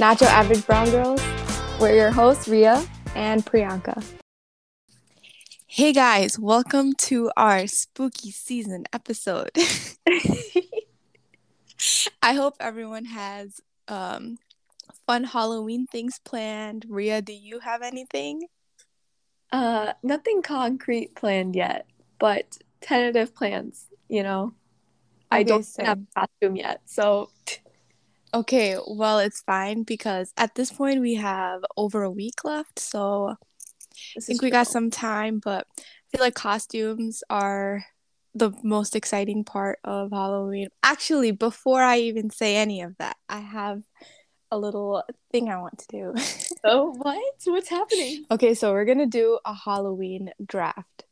Not Your Average Brown Girls. We're your hosts, Ria and Priyanka. Hey guys, welcome to our spooky season episode. I hope everyone has um, fun Halloween things planned. Ria, do you have anything? Uh, nothing concrete planned yet, but tentative plans, you know. I don't same. have a costume yet, so Okay, well, it's fine because at this point we have over a week left, so I think we got some time, but I feel like costumes are the most exciting part of Halloween. Actually, before I even say any of that, I have a little thing I want to do. Oh, what? What's happening? Okay, so we're gonna do a Halloween draft.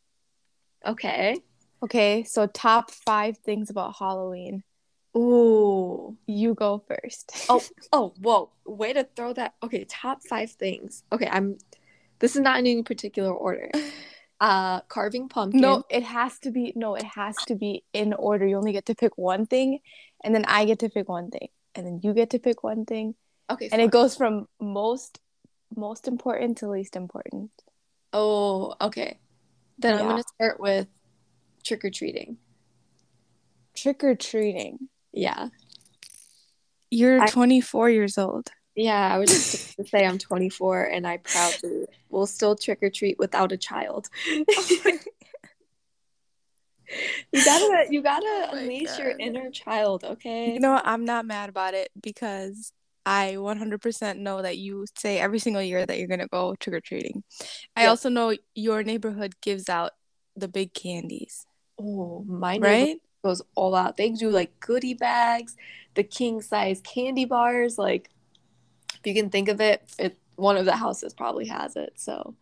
Okay. Okay, so top five things about Halloween. Ooh. You go first. Oh, oh, whoa. Way to throw that. Okay, top five things. Okay, I'm this is not in any particular order. Uh carving pumpkin. no, it has to be no, it has to be in order. You only get to pick one thing, and then I get to pick one thing, and then you get to pick one thing, Okay. and it goes from most most important to least important. Oh, okay. Then I'm gonna start with trick or treating. Trick or treating. Yeah. You're I- 24 years old. Yeah, I was just to say I'm 24 and I proudly will still trick or treat without a child. You gotta you gotta Oh unleash your inner child, okay? You know? I'm not mad about it because I 100% know that you say every single year that you're gonna go trick or treating. I Yeah. also know your neighborhood gives out the big candies, Oh, my right? Goes all out. They do like goodie bags, the king size candy bars. Like, if you can think of it, it one of the houses probably has it. So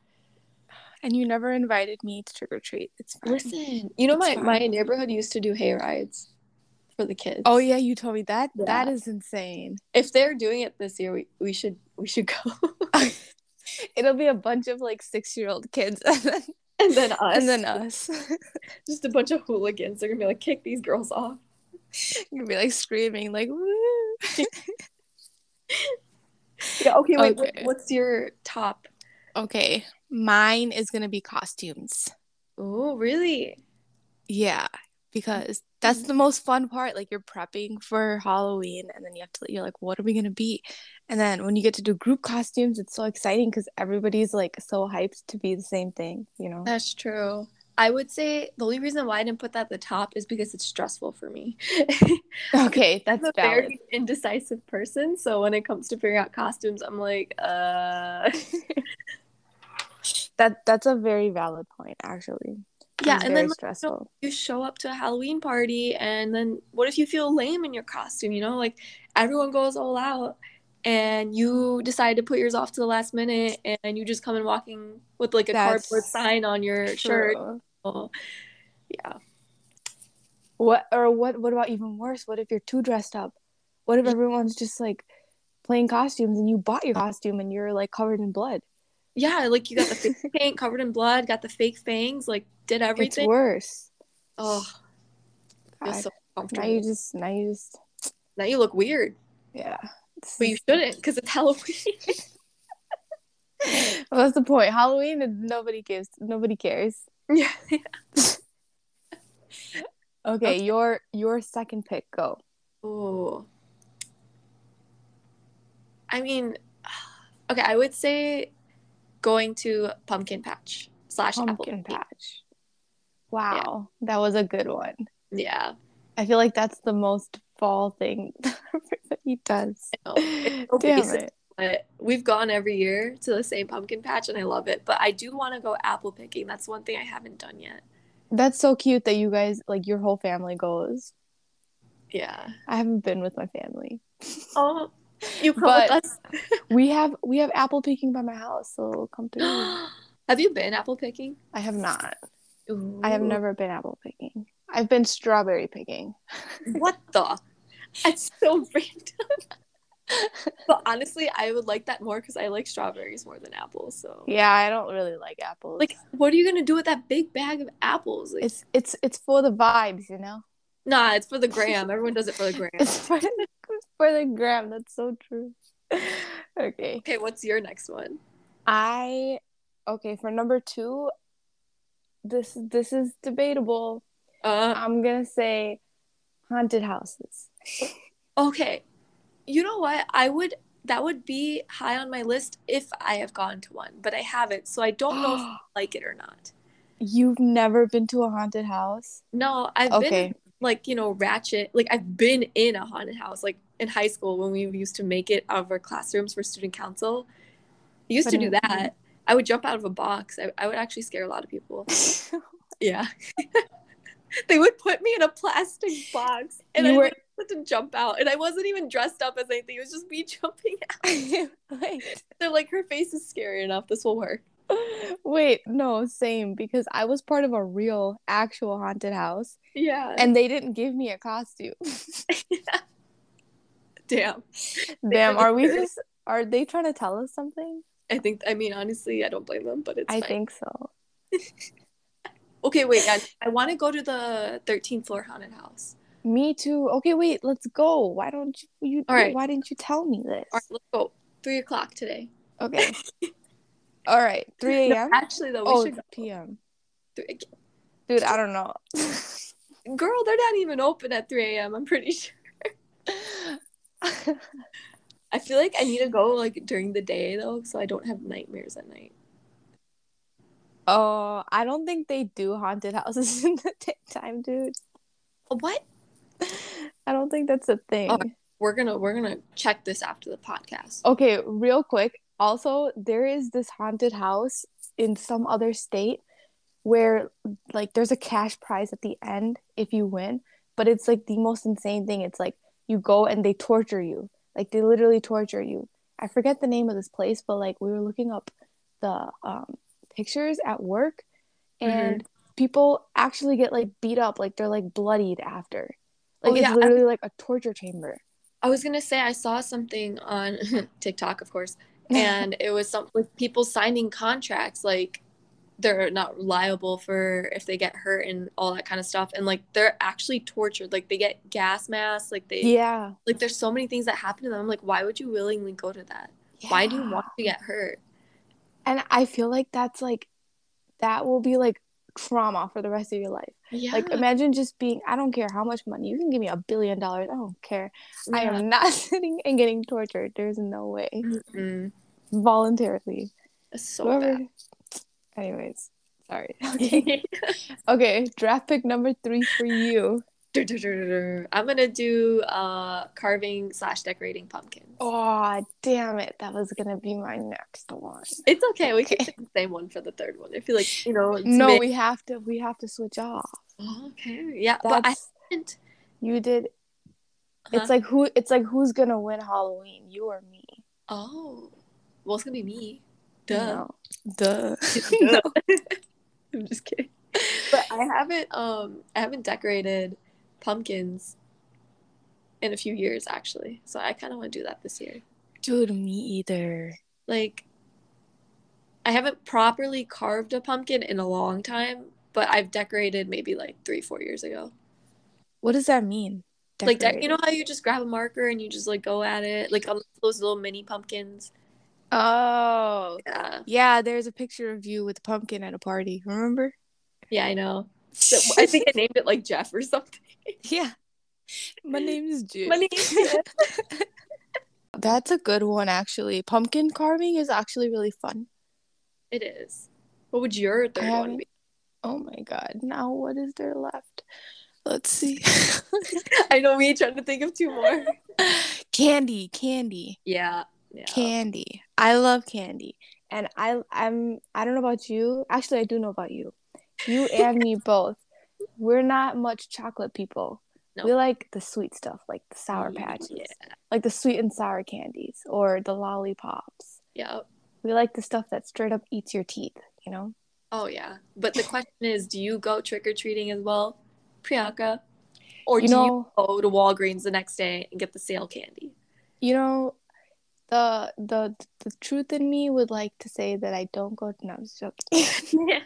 And you never invited me to trick or treat. It's fine. listen, you know It's my my neighborhood used to do hay rides for the kids. Oh yeah, you told me that. That Yeah. is insane. If they're doing it this year, we, we should we should go. It'll be a bunch of like six-year-old kids and then, and then us. and then us. just a bunch of hooligans. They're gonna be like, kick these girls off. You'll be like screaming like woo. Yeah. Okay. Wait. what- what's your top? Okay, mine is gonna be costumes. Oh, really? Yeah, because that's the most fun part. Like you're prepping for Halloween and then you have to you're like, what are we gonna be? And then when you get to do group costumes, it's so exciting because everybody's like so hyped to be the same thing, you know? That's true. I would say the only reason why I didn't put that at the top is because it's stressful for me. Okay, that's I'm a valid. very indecisive person, so when it comes to figuring out costumes, I'm like, uh, That that's a very valid point, actually. Yeah. And then like, stressful. you show up to a Halloween party, and then what if you feel lame in your costume? You know, like everyone goes all out, and you decide to put yours off to the last minute, and you just come in walking with like a That's cardboard sign on your shirt. True. Oh, yeah. What or what? What about even worse? What if you're too dressed up? What if everyone's just like playing costumes and you bought your costume and you're like covered in blood? Yeah, like you got the face paint covered in blood, got the fake fangs, like did everything. It's worse. Oh, God. so Now you just now you just now you look weird, yeah. But you shouldn't because it's Halloween. well, that's the point. Halloween, and nobody gives, nobody cares. yeah. Okay, your your second pick, go. Oh. I mean, okay, I would say going to pumpkin patch slash Pumpkin apple. patch. Wow, that was a good one. Yeah. I feel like that's the most fall thing that everybody does. So Damn basic. it. But we've gone every year to the same pumpkin patch and I love it. But I do want to go apple picking. That's one thing I haven't done yet. That's so cute that you guys like your whole family goes. Yeah. I haven't been with my family. Oh, you come But- with us. We have we have apple picking by my house, so come through. have you been apple picking? I have not. I have never been apple picking. I've been strawberry picking. What the? That's so random. but honestly, I would like that more because I like strawberries more than apples. So, Yeah, I don't really like apples. like, what are you gonna do with that big bag of apples? Like, it's it's it's for the vibes, you know. nah, it's for the gram. Everyone does it for the gram. It's for the, for the gram. That's so true. okay. Okay, what's your next one? I okay for number two. This this is debatable. Uh, I'm gonna say haunted houses. okay. You know what? I would that would be high on my list if I have gone to one, but I haven't, so I don't know if I like it or not. You've never been to a haunted house? No, I've Okay. been like, you know, ratchet. Like I've been in a haunted house like in high school when we used to make it out of our classrooms for student council. I used But to do that. I would jump out of a box. I, I would actually scare a lot of people. Yeah. they would put me in a plastic box and You I were- had to jump out. And I wasn't even dressed up as anything. It was just me jumping out. Wait. They're like, her face is scary enough. This will work. Wait, no, same because I was part of a real actual haunted house Yeah. and they didn't give me a costume. Damn. Damn, are we just are they trying to tell us something? I think, I mean, honestly, I don't blame them, but it's I fine. think so. Okay, wait. I, I want to go to the 13th floor haunted house. Me too. Okay, wait, let's go. Why don't you, you All right. why didn't you tell me this? All right, let's go. Three o'clock today. Okay. All right, 3 No, a.m. actually, though, we oh, should go. p.m. Three- Dude, I don't know. Girl, they're not even open at 3 a.m. I'm pretty sure. I feel like I need to go like during the day though, so I don't have nightmares at night. oh, I don't think they do haunted houses in the daytime, dude. What? I don't think that's a thing. Oh. We're gonna we're gonna check this after the podcast. Okay, real quick. Also, there is this haunted house in some other state where like there's a cash prize at the end if you win, but it's like the most insane thing. It's like you go and they torture you. Like they literally torture you. I forget the name of this place, but like we were looking up the um pictures at work and people actually get like beat up, like they're like bloodied after. Like Oh, it's yeah, literally like a torture chamber. I was gonna say I saw something on TikTok, of course, and it was some with people signing contracts like they're not liable for if they get hurt and all that kind of stuff, and like they're actually tortured. Like they get gas masks. Like they Yeah. like there's so many things that happen to them. I'm like, why would you willingly go to that? Why do you want to get hurt? And I feel like that's like that will be like trauma for the rest of your life. Yeah. Like imagine just being I don't care how much money. You can give me a billion dollars. I don't care. I am not sitting and getting tortured. There's no way. Mm-mm. Voluntarily. It's so Whoever bad. Anyways, sorry. Okay. okay, draft pick number 3 for you. I'm gonna do uh carving slash decorating pumpkins. Oh, damn it. That was going to be my next one. It's okay. We can pick the same one for the third one. I feel like you know. It's No, mid- we have to we have to switch off. Oh, okay. Yeah, but I That's haven't. you did Huh? It's like who it's like who's going to win Halloween? You or me? Oh, well, it's gonna be me. Duh. No. Duh. Duh. I'm just kidding. But I haven't. Um, I haven't decorated pumpkins in a few years actually. So I kind of want to do that this year. Dude, me either. Like, I haven't properly carved a pumpkin in a long time, but I've decorated maybe like three, four years ago. What does that mean? Like, de- you know how you just grab a marker and you just like go at it, like on those little mini pumpkins. Oh. Yeah, Yeah, there's a picture of you with a pumpkin at a party. Remember? yeah, I know. So, I think I named it like Jeff or something. yeah. My name is Jim. My name's Jeff. That's a good one, actually. Pumpkin carving is actually really fun. It is. What would your third one be? Oh my god. Now, what is there left? Let's see. I know me trying to think of two more. candy, candy, Yeah, yeah. candy. I love candy. And I, I'm, I don't know about you. Actually, I do know about you. You and me both. We're not much chocolate people. No. We like the sweet stuff, like the sour patches, Yeah, like the sweet and sour candies or the lollipops. yeah. We like the stuff that straight up eats your teeth, you know? Oh yeah. But the question is, do you go trick or treating as well, Priyanka, or You do know- you go to Walgreens the next day and get the sale candy? You know, the the the truth in me would like to say that I don't go. No, I'm joking.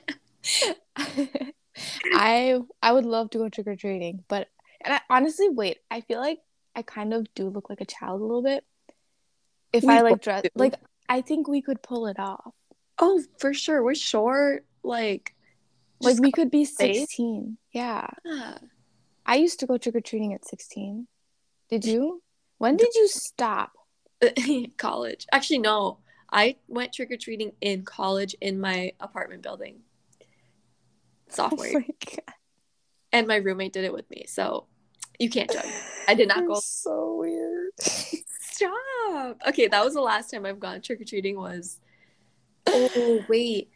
I I would love to go trick or treating, but and I honestly wait. I feel like I kind of do look like a child a little bit. if We I like dress do. like I think we could pull it off. Oh, for sure. We're short. Like, Like we could be. 16. Yeah. yeah. I used to go trick or treating at 16. Did you? When did you stop? college. Actually, no. I went trick or treating in college in my apartment building. Oh Sophomore Oh my. And my roommate did it with me. So you can't judge. I did not You're go. so weird. Stop. Okay, that was the last time I've gone trick or treating was. Oh, wait.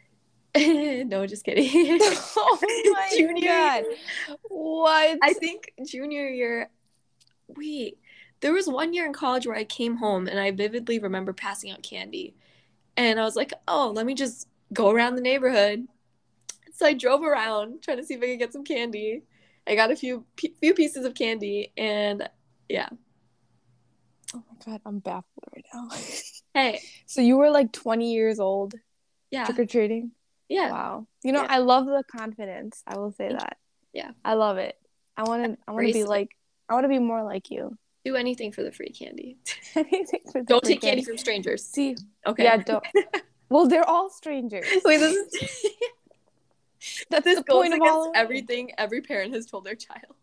no, just kidding. oh my Junior god. year. What? I think junior year. Wait, there was one year in college where I came home and I vividly remember passing out candy. And I was like, oh, let me just go around the neighborhood. So I drove around trying to see if I could get some candy. I got a few pe- few pieces of candy and yeah. oh my god, I'm baffled right now. Hey, so you were like 20 years old yeah. trick or treating? Yeah. Wow. You know, Yeah. I love the confidence. I will say that. Yeah. I love it. I want to I want to be like I want to be more like you. Do anything for the free candy. Anything for the Don't take candy from strangers. See, Okay. yeah, don't. Well, they're all strangers. Wait, this is That's this the goes point of against everything every parent has told their child.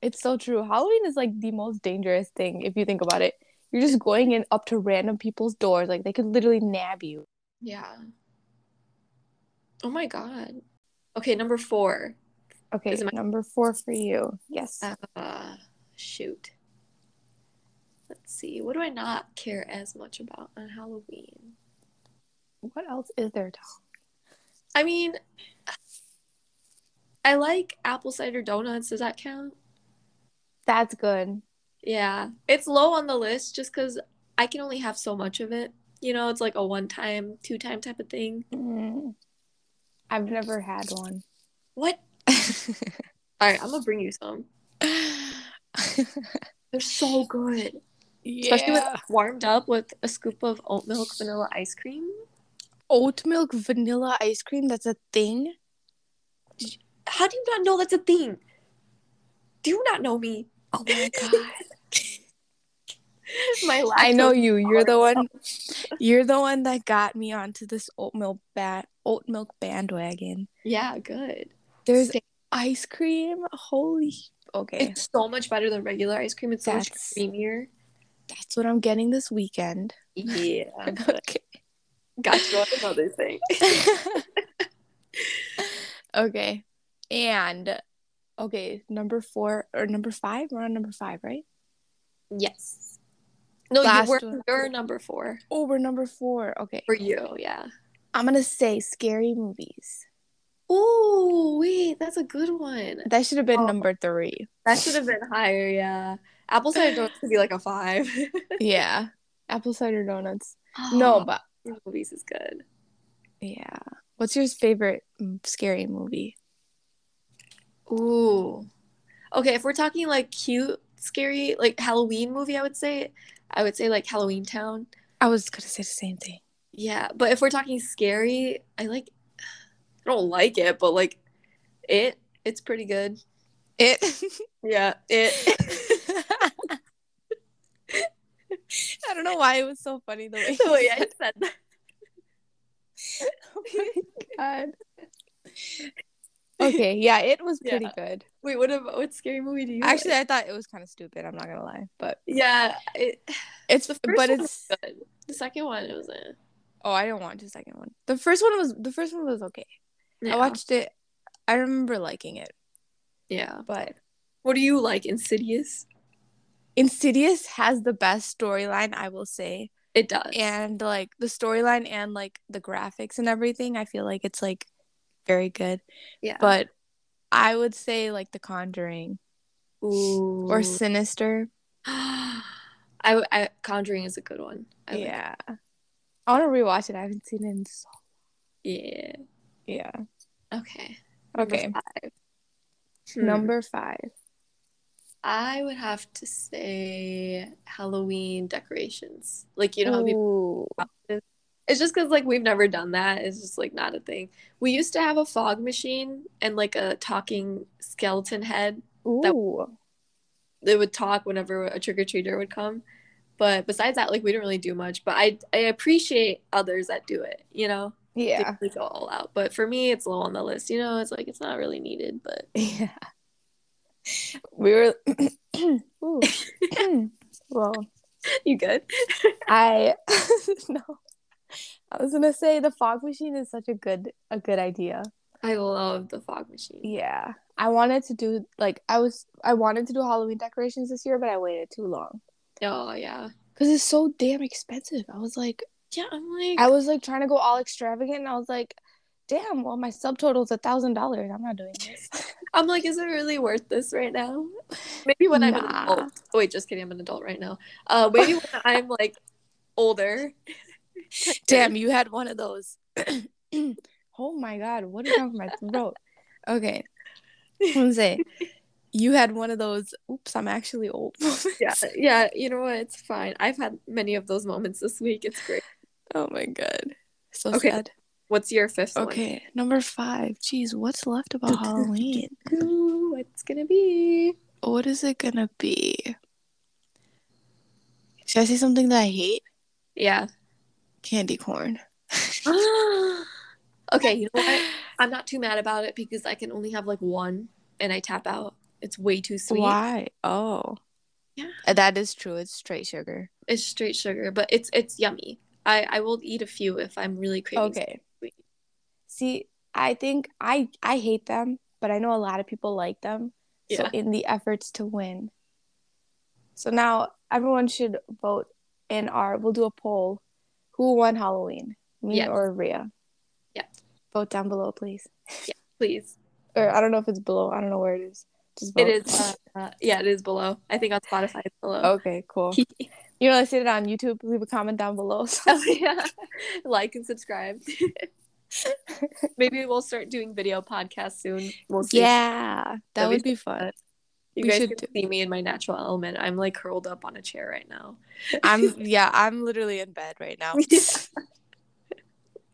It's so true. Halloween is like the most dangerous thing if you think about it. You're just going in up to random people's doors, like they could literally nab you. Yeah. Oh my god. Okay, number four. Okay, my- number four for you. Yes. Uh, shoot. Let's see. What do I not care as much about on Halloween? what else is there to I mean, I like apple cider donuts. Does that count? That's good. Yeah. It's low on the list just because I can only have so much of it. You know, it's like a one time, two time type of thing. Mm. I've never had one. What? All right, I'm going to bring you some. They're so good. Especially with warmed up with a scoop of oat milk vanilla ice cream. oat milk vanilla ice cream. That's a thing. How do you not know that's a thing? Do you not know me? Oh my god. My life! I know you. You're the one. You're the one that got me onto this oat milk bat oat milk bandwagon. Yeah, good. There's Same. ice cream. Holy. Okay, It's so much better than regular ice cream. It's so much creamier. That's what I'm getting this weekend. Yeah. Okay. Got you on another thing. okay, and okay, number four or number five. We're on number five, right? Yes. No, Last you were one. you're number four Oh, we're number four. Okay, for you. Yeah. I'm gonna say scary movies. Oh wait, that's a good one. That should have been Oh. number three. That should have been higher. Yeah. Apple cider donuts could be like a five. Yeah, apple cider donuts. No, oh, but These movies is good. yeah. What's your favorite scary movie? Ooh. Okay, if we're talking like cute, scary, like Halloween movie, I would say, I would say like Halloween Town. I was gonna say the same thing. Yeah, but if we're talking scary, I like, I don't like it, but like, it, it's pretty good. It. Yeah, it. I don't know why it was so funny the way. the way I said- that. oh my god. Okay, yeah, it was pretty Yeah. good. Wait, what about what scary movie do you? Actually, like? I thought it was kind of stupid. I'm not gonna lie, but yeah, it, it's the first but it's good. The second one, it was a. oh, I don't watch the second one. The first one was the first one was okay. Yeah. I watched it. I remember liking it, Yeah. but What do you like? Insidious. Insidious has the best storyline, I will say. It does. and like the storyline and like the graphics and everything i feel like it's like very good yeah. but i would say like the conjuring Ooh. or sinister I, I Conjuring is a good one. I like yeah i want to rewatch it i haven't seen it in so it. yeah Yeah. Okay. Okay. Number five. Hmm. number five I would have to say Halloween decorations. Like you know how people it's just because like we've never done that. It's just like not a thing. We used to have a fog machine and like a talking skeleton head. Ooh. They would talk whenever a trick or treater would come. But besides that, like we didn't really do much. But I I appreciate others that do it. You know, They Yeah. really go all out. But for me, it's low on the list. You know, it's like it's not really needed. But Yeah. We were well, you good? I no. I was gonna say the fog machine is such a good a good idea. I love the fog machine. Yeah. I wanted to do like I was I wanted to do Halloween decorations this year, but I waited too long. Oh yeah, Because it's so damn expensive. I was like yeah. I'm like, I was like trying to go all extravagant and I was like, damn, well my subtotal's a thousand dollars. I'm not doing this. I'm like, is it really worth this right now? Maybe when I'm an adult. Oh, wait, just kidding. I'm an adult right now. Uh, maybe when I'm like older. Damn, you had one of those. oh my god, what is wrong with my throat? Okay. I'm say you had one of those oops, I'm actually old. Yeah, yeah. You know what? It's fine. I've had many of those moments this week. It's great. oh my god. So Okay. sad. What's your fifth one? Okay, number five. Jeez, what's left about Halloween? What's gonna be? What is it gonna be? Should I say something that I hate? Yeah. Candy corn. okay, you know what? I'm not too mad about it because I can only have like one and I tap out. It's way too sweet. Why? Oh. Yeah. That is true. It's straight sugar. It's straight sugar, but it's it's yummy. I I will eat a few if I'm really craving. Okay. See, I think I I hate them, but I know a lot of people like them. Yeah. So in the efforts to win. So now everyone should vote in our we'll do a poll. Who won Halloween? Me Yes. or Ria? Yeah. Vote down below, please. Yeah, please. Or I don't know if it's below. I don't know where it is. Just vote. It is. Uh, uh, yeah, it is below. I think on Spotify it's below. Okay, cool. You know, I see it on YouTube. Leave a comment down below. Oh, yeah. like and subscribe. Maybe we'll start doing video podcasts soon. We'll see. yeah, that That'd be would be fun. You we guys should can see me in my natural element. I'm like curled up on a chair right now. I'm yeah, I'm literally in bed right now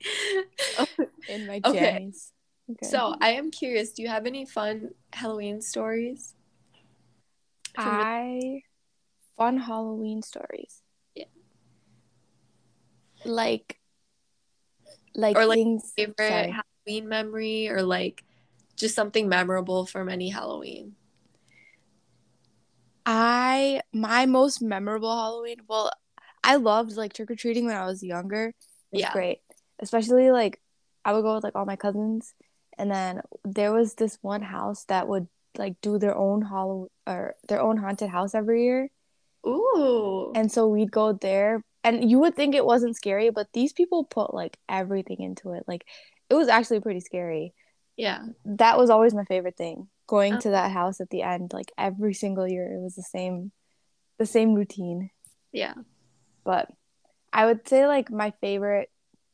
in my Okay. jammies. Okay. so I am curious. Do you have any fun Halloween stories? I fun Halloween stories. Yeah. Like like, Or, like, things Favorite sorry. Halloween memory, or like just something memorable from any Halloween? I my most memorable Halloween. Well, I loved like trick or treating when I was younger. It was Yeah. great, especially like I would go with like all my cousins, and then there was this one house that would like do their own hollow or their own haunted house every year, Ooh. and so we'd go there. And you would think it wasn't scary, but these people put like everything into it. Like it was actually pretty scary. yeah. that was always my favorite thing going Oh. to that house at the end like every single year it was the same the same routine Yeah. but i would say like my favorite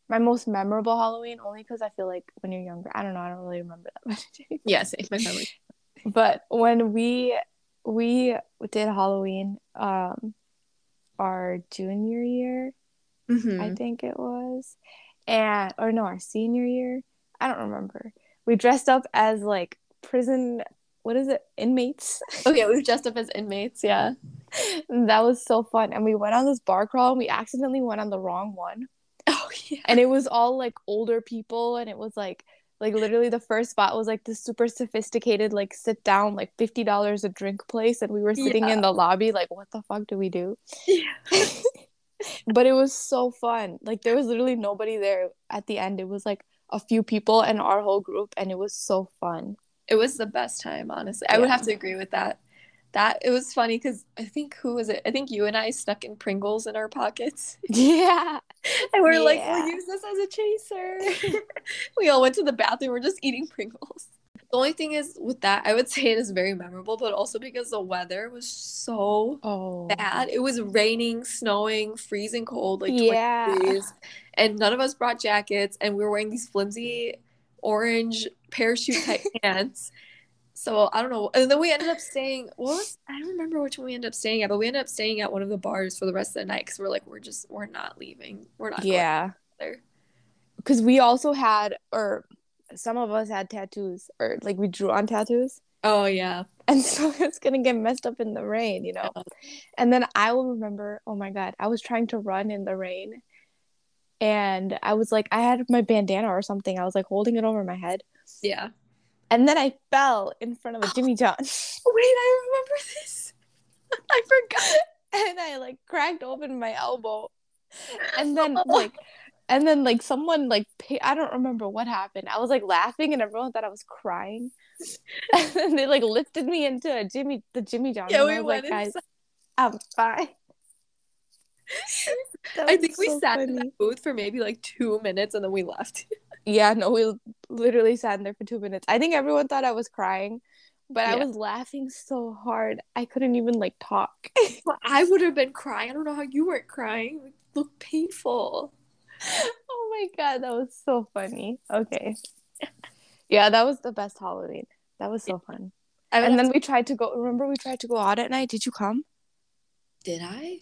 my most memorable halloween only because i feel like when you're younger i don't know i don't really remember that much Yeah. Same. My family. but when we we did halloween um our junior year Mhm. I think it was. And or no, our senior year. I don't remember. We dressed up as like prison what is it? Inmates. Okay, we dressed up as inmates. Yeah. that was so fun. And we went on this bar crawl and we accidentally went on the wrong one. Oh yeah. And it was all like older people and it was like like literally the first spot was like this super sophisticated like sit down like $50 a drink place and we were sitting Yeah. in the lobby like what the fuck do we do? Yeah. but it was so fun. Like there was literally nobody there at the end. It was like a few people and our whole group and it was so fun. It was the best time, honestly. I would have to agree with that. That it was funny because I think who was it? I think you and I snuck in Pringles in our pockets, Yeah. and we are like, "We'll use this as a chaser." we all went to the bathroom. We're just eating Pringles. The only thing is with that, I would say it is very memorable, but also because the weather was so Oh. bad. It was raining, snowing, freezing cold, like 20 Yeah. degrees, and none of us brought jackets, and we were wearing these flimsy orange parachute type pants. So I don't know. And then we ended up staying. What was I don't remember which one we ended up staying at, but we ended up staying at one of the bars for the rest of the night because we're like, we're just we're not leaving. We're not Yeah. Cuz we also had or some of us had tattoos or like we drew on tattoos. Oh yeah. and so it's gonna get messed up in the rain, you know. And then I will remember, oh my god, I was trying to run in the rain, and I was like, I had my bandana or something. I was like holding it over my head, Yeah. And then I fell in front of a Jimmy John, Wait, I remember this. I forgot. and I like cracked open my elbow, and then like. And then like someone like pa- I don't remember what happened. I was like laughing and everyone thought I was crying. and then they like lifted me into a Jimmy the Jimmy John. Yeah, and we I was went like, guys, inside. I'm fine. I think we so sat in funny. that booth for maybe like two minutes and then we left. Yeah, no, we literally sat in there for two minutes. I think everyone thought I was crying, but I was laughing so hard I couldn't even like talk. Well, I would have been crying. I don't know how you weren't crying. It looked painful. oh my god, that was so funny. Okay. Yeah, that was the best Halloween. That was so fun. I would And then we tried to go remember we tried to go out at night. Did you come? did I?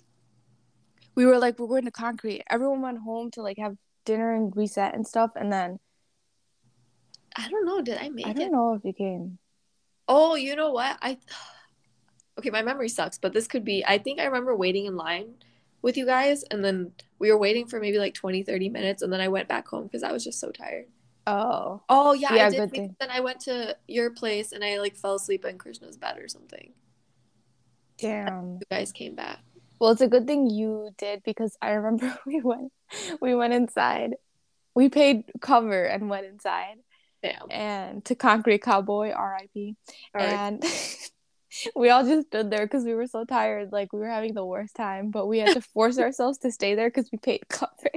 We were like we're going to concrete. Everyone went home to like have dinner and reset and stuff and then I don't know. Did I make it? I it? don't know if you came. Oh, you know what? I okay, my memory sucks, but this could be. I think I remember waiting in line with you guys, and then we were waiting for maybe like 20, 30 minutes, and then I went back home because I was just so tired. Oh. Oh yeah, Yeah, I did. good. Then I went to your place and I like fell asleep in Krishna's bed or something. Damn. You guys came back. Well, it's a good thing you did because I remember we went we went inside. We paid cover and went inside Damn. and to Concrete Cowboy, R.I.P. All right. And we all just stood there because we were so tired, like we were having the worst time. But we had to force ourselves to stay there because we paid cover.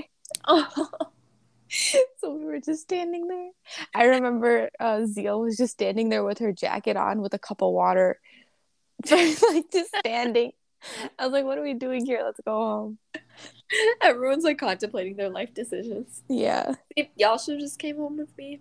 so we were just standing there. I remember uh, Zeal was just standing there with her jacket on with a cup of water, like just standing. I was like, "What are we doing here? Let's go home." Everyone's like contemplating their life decisions. Yeah, If y'all should have just came home with me.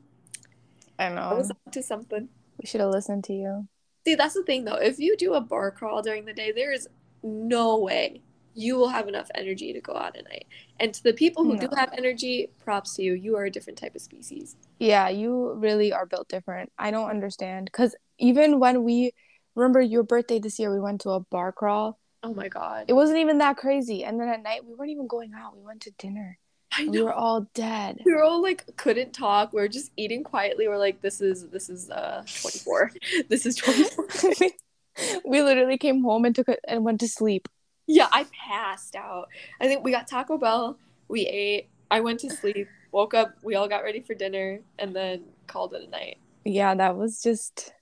I know. I know. was up to something. We should have listened to you. See, that's the thing though. If you do a bar crawl during the day, there is no way you will have enough energy to go out at night. And to the people who do have energy, props to you. You are a different type of species. Yeah, you really are built different. I don't understand because even when we remember your birthday this year, we went to a bar crawl. Oh my god. It wasn't even that crazy. And then at night, we weren't even going out. We went to dinner. I And we were all dead. We were all like couldn't talk. We were just eating quietly. We're like, this is this is uh 24. this is 24. we literally came home and took it and went to sleep. yeah, I passed out. I think we got Taco Bell. We ate. I went to sleep. Woke up. We all got ready for dinner, and then called it a night. Yeah, that was just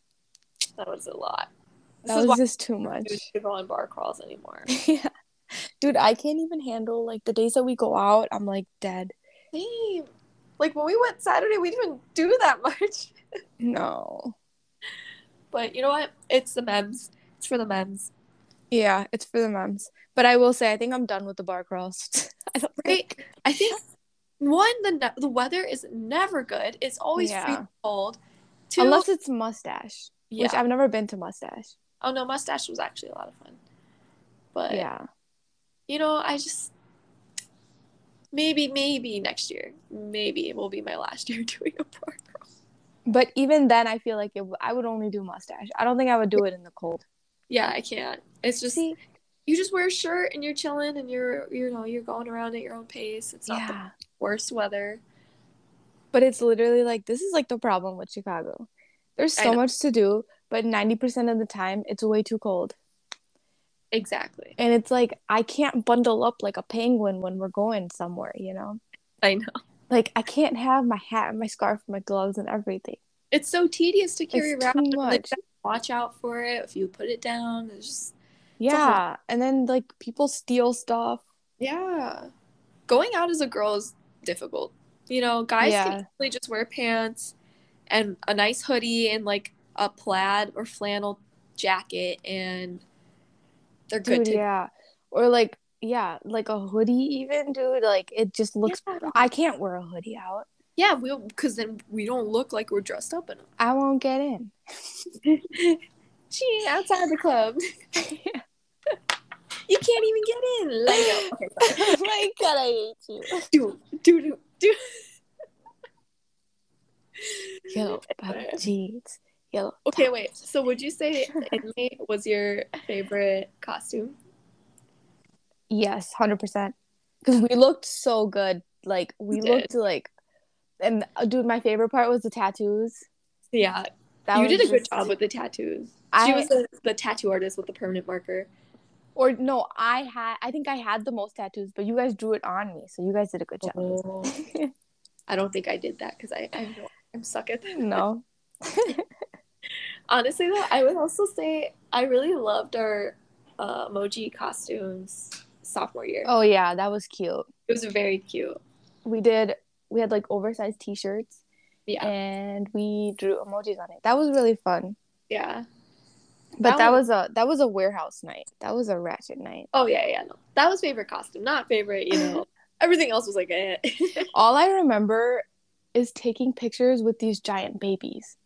That was a lot. This that is was just too much. don't do on bar crawls anymore. yeah. Dude, I can't even handle like the days that we go out, I'm like dead. Same. Like when we went Saturday, we didn't do that much. No. But you know what? It's the memes. It's for the memes. Yeah, it's for the memes. But I will say I think I'm done with the bar crawls. I don't Right? think I think one, the ne- the weather is never good. It's always Yeah. cold. Two, unless it's mustache. yeah. Which I've never been to mustache. Oh no, mustache was actually a lot of fun. But yeah. you know, I just maybe maybe next year, maybe it will be my last year doing a bar crawl. But even then I feel like it, I would only do mustache. I don't think I would do it in the cold. Yeah, I can't. It's just See? you just wear a shirt and you're chilling and you're you know you're going around at your own pace. It's not the worst weather. But it's literally like this is like the problem with Chicago. There's so much to do, but 90% of the time it's way too cold. Exactly. And it's like I can't bundle up like a penguin when we're going somewhere, you know? I know. Like I can't have my hat and my scarf, and my gloves and everything. It's so tedious to carry It's around. too and, like, watch out for it. If you put it down, it's just Yeah. And then like people steal stuff. yeah. Going out as a girl is difficult. You know, guys Yeah. can easily just wear pants and a nice hoodie and like a plaid or flannel jacket and they're good Dude, to yeah. Or like yeah, like a hoodie even, dude. Like it just looks Yeah. I can't wear a hoodie out. Yeah, we because then we don't look like we're dressed up enough. I won't get in. She outside the club. you can't even get in. Like, okay, oh my god, I hate you. do do do do. Yo, jeez. Yellow. Okay, top. wait. So would you say inmate was your favorite costume? Yes, hundred percent. Because we looked so good. Like we did. looked like, and uh, dude, my favorite part was the tattoos. Yeah, That you did a good job with the tattoos. I- she was the, the tattoo artist with the permanent marker. Or no, I had. I think I had the most tattoos, but you guys drew it on me, so you guys did a good job. Oh. I don't think I did that because I, I I'm suck at that. no. Honestly, though, I would also say I really loved our uh, emoji costumes sophomore year. Oh yeah, that was cute. It was very cute. We did. We had like oversized T-shirts, Yeah, and we drew emojis on it. That was really fun. yeah. But That that was- was a that was a warehouse night. That was a ratchet night. Oh yeah, yeah. No, that was favorite costume, not favorite. You know, everything else was like eh. All I remember is taking pictures with these giant babies.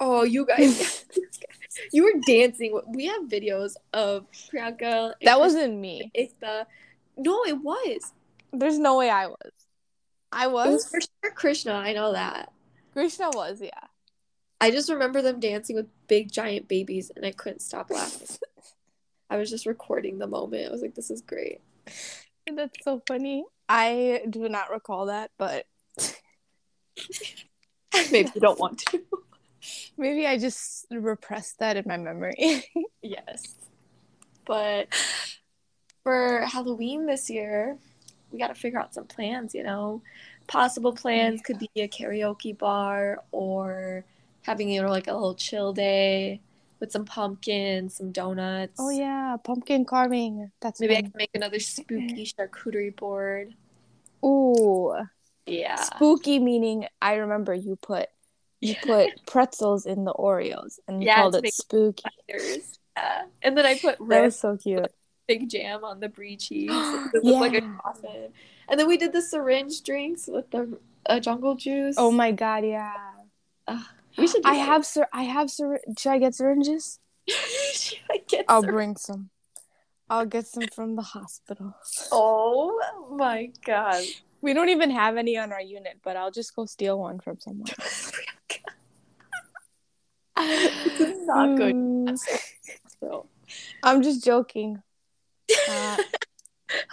Oh, you guys, you were dancing. We have videos of Priyanka. That wasn't me. Ekta. No, it was. There's no way I was. I It was was. for sure Krishna. I know that. Krishna was, yeah. I just remember them dancing with big giant babies, and I couldn't stop laughing. I was just recording the moment. I was like, "This is great." That's so funny. I do not recall that, but Maybe you don't want to. Maybe I just repressed that in my memory. yes, but for Halloween this year, we got to figure out some plans. You know, possible plans could be a karaoke bar or having you know like a little chill day with some pumpkins, some donuts. oh yeah, pumpkin carving. That's Maybe I can make another spooky charcuterie board. Ooh, Yeah. spooky meaning. I remember you put you put pretzels in the Oreos and Yeah, called it spooky. Yeah. And then I put That was red so cute. big jam on the brie cheese. It looked like a Yeah. coffin. And then we did the syringe drinks with the uh, jungle juice. Oh my god, yeah. We should. I that. have sir. I have syr. Should I get syringes? Should I get I'll syr- bring some. I'll get some from the hospital. Oh my god. We don't even have any on our unit, but I'll just go steal one from someone. Not good. Mm, So. I'm just joking. Uh.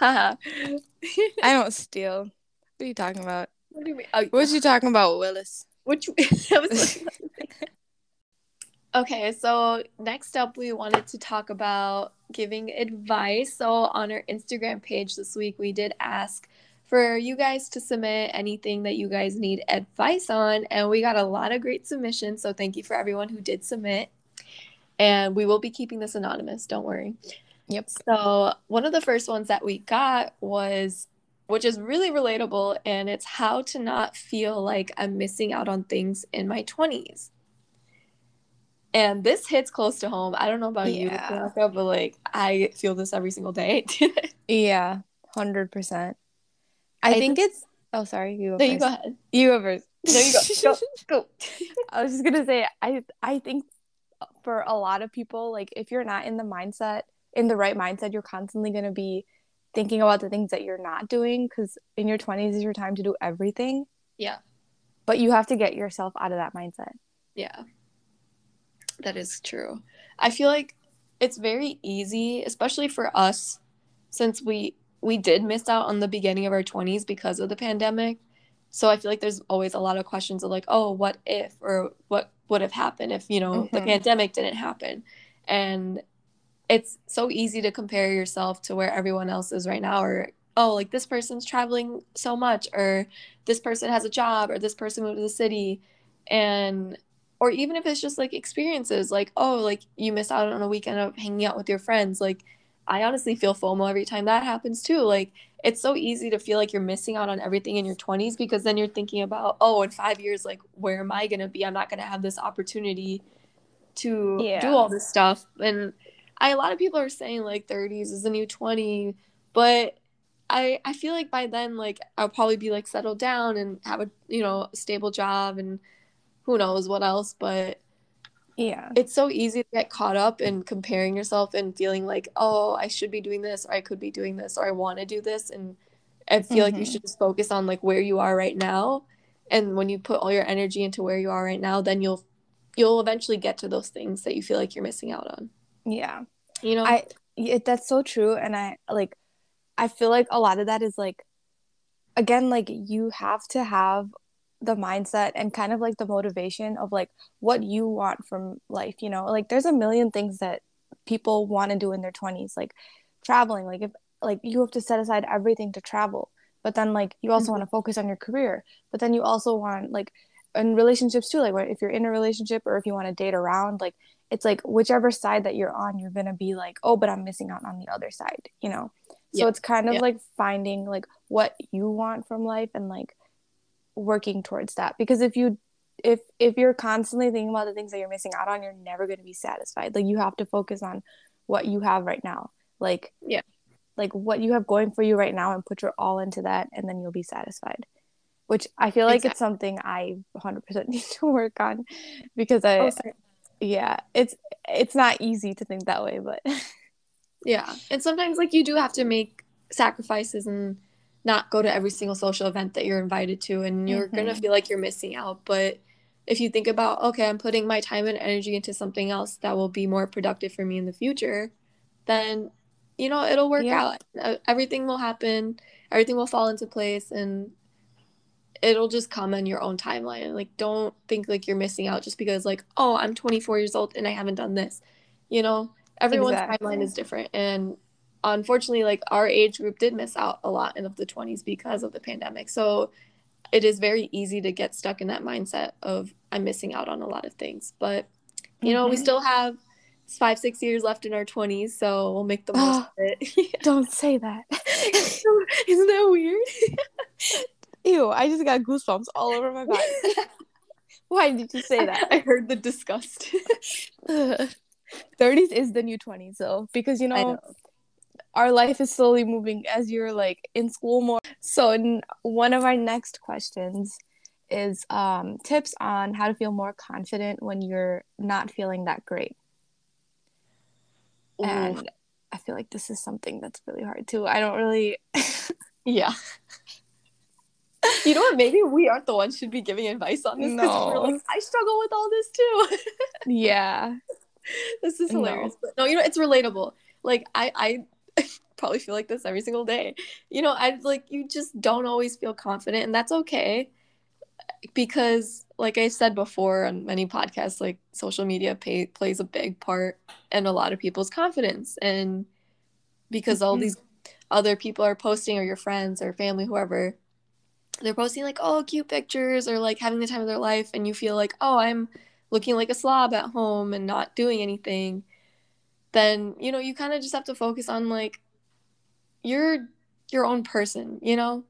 I don't steal. What are you talking about? what do you mean? Oh, What you talking about, Willis? Was Okay, so next up, we wanted to talk about giving advice. So, on our Instagram page this week, we did ask for you guys to submit anything that you guys need advice on, and we got a lot of great submissions. So, thank you for everyone who did submit. And we will be keeping this anonymous, don't worry. Yep. So, one of the first ones that we got was, which is really relatable, and it's how to not feel like I'm missing out on things in my 20s. And this hits close to home. I don't know about you, Yeah. Priyanka, but like I feel this every single day. Yeah, hundred percent. I, I think it's. Oh, sorry. You go no, first. you go ahead. You go first. There you go. Go. Go. I was just gonna say, I I think for a lot of people, like if you're not in the mindset, in the right mindset, you're constantly gonna be thinking about the things that you're not doing because in your 20s is your time to do everything. Yeah. But you have to get yourself out of that mindset. Yeah. That is true. I feel like it's very easy, especially for us, since we we did miss out on the beginning of our 20s because of the pandemic. So I feel like there's always a lot of questions of like, oh, what if or what would have happened if, you know, the Mhm. pandemic didn't happen. And it's so easy to compare yourself to where everyone else is right now or oh, like this person's traveling so much or this person has a job or this person moved to the city and or even if it's just like experiences like oh like you miss out on a weekend of hanging out with your friends like i honestly feel fomo every time that happens too like it's so easy to feel like you're missing out on everything in your 20s because then you're thinking about oh in five years like where am i going to be i'm not going to have this opportunity to Yeah. do all this stuff and I, a lot of people are saying like 30s is the new 20 but I, I feel like by then like I'll probably be like settled down and have a you know stable job and who knows what else but Yeah. it's so easy to get caught up in comparing yourself and feeling like oh I should be doing this or I could be doing this or I want to do this and I feel like you Mhm. should just focus on like where you are right now and when you put all your energy into where you are right now then you'll you'll eventually get to those things that you feel like you're missing out on. Yeah. You know? I it, that's so true and I like I feel like a lot of that is like again like you have to have the mindset and kind of like the motivation of like what you want from life, you know? Like there's a million things that people want to do in their 20s like traveling like if like you have to set aside everything to travel but then like you also mm-hmm. want to focus on your career but then you also want like in relationships too like if you're in a relationship or if you want to date around like it's like whichever side that you're on you're gonna be like oh but i'm missing out on the other side you know so yeah. it's kind of yeah. like finding like what you want from life and like working towards that. Because if you if if you're constantly thinking about the things that you're missing out on you're never going to be satisfied. Like you have to focus on what you have right now. Like yeah. like what you have going for you right now and put your all into that and then you'll be satisfied. Which i feel like exactly. it's something i 100% need to work on because i oh, yeah it's it's not easy to think that way but yeah and sometimes like you do have to make sacrifices and not go to every single social event that you're invited to and you're mm-hmm. gonna feel like you're missing out but if you think about okay i'm putting my time and energy into something else that will be more productive for me in the future then you know it'll work yeah. out everything will happen everything will fall into place and it'll just come on your own timeline like don't think like you're missing out just because like oh i'm 24 years old and i haven't done this you know everyone's exactly. timeline is different and unfortunately like our age group did miss out a lot in the 20s because of the pandemic. So it is very easy to get stuck in that mindset of i'm missing out on a lot of things. But you know mm-hmm. we still have five six years left in our 20s so we'll make the most of it. Don't say that. Isn't that weird? Ew i just got goosebumps all over my body. Why did you say that? I heard the disgust. 30s is the new 20s though because you know, know our life is slowly moving as you're like in school more. So one of our next questions is um, tips on how to feel more confident when you're not feeling that great. Ooh. And I feel like this is something that's really hard too. I don't really. yeah. You know what? Maybe we aren't the ones should be giving advice on this because no. like, I struggle with all this too. yeah. This is hilarious. No. But no, you know, it's relatable. Like I, I probably feel like this every single day. You know, I like you just don't always feel confident, and that's okay. Because, like I said before on many podcasts, like social media pay, plays a big part in a lot of people's confidence. And because mm-hmm. all these other people are posting, or your friends or family, whoever, they're posting like, oh, cute pictures or like having the time of their life, and you feel like, oh, I'm looking like a slob at home and not doing anything then you know you kind of just have to focus on like you're your own person you know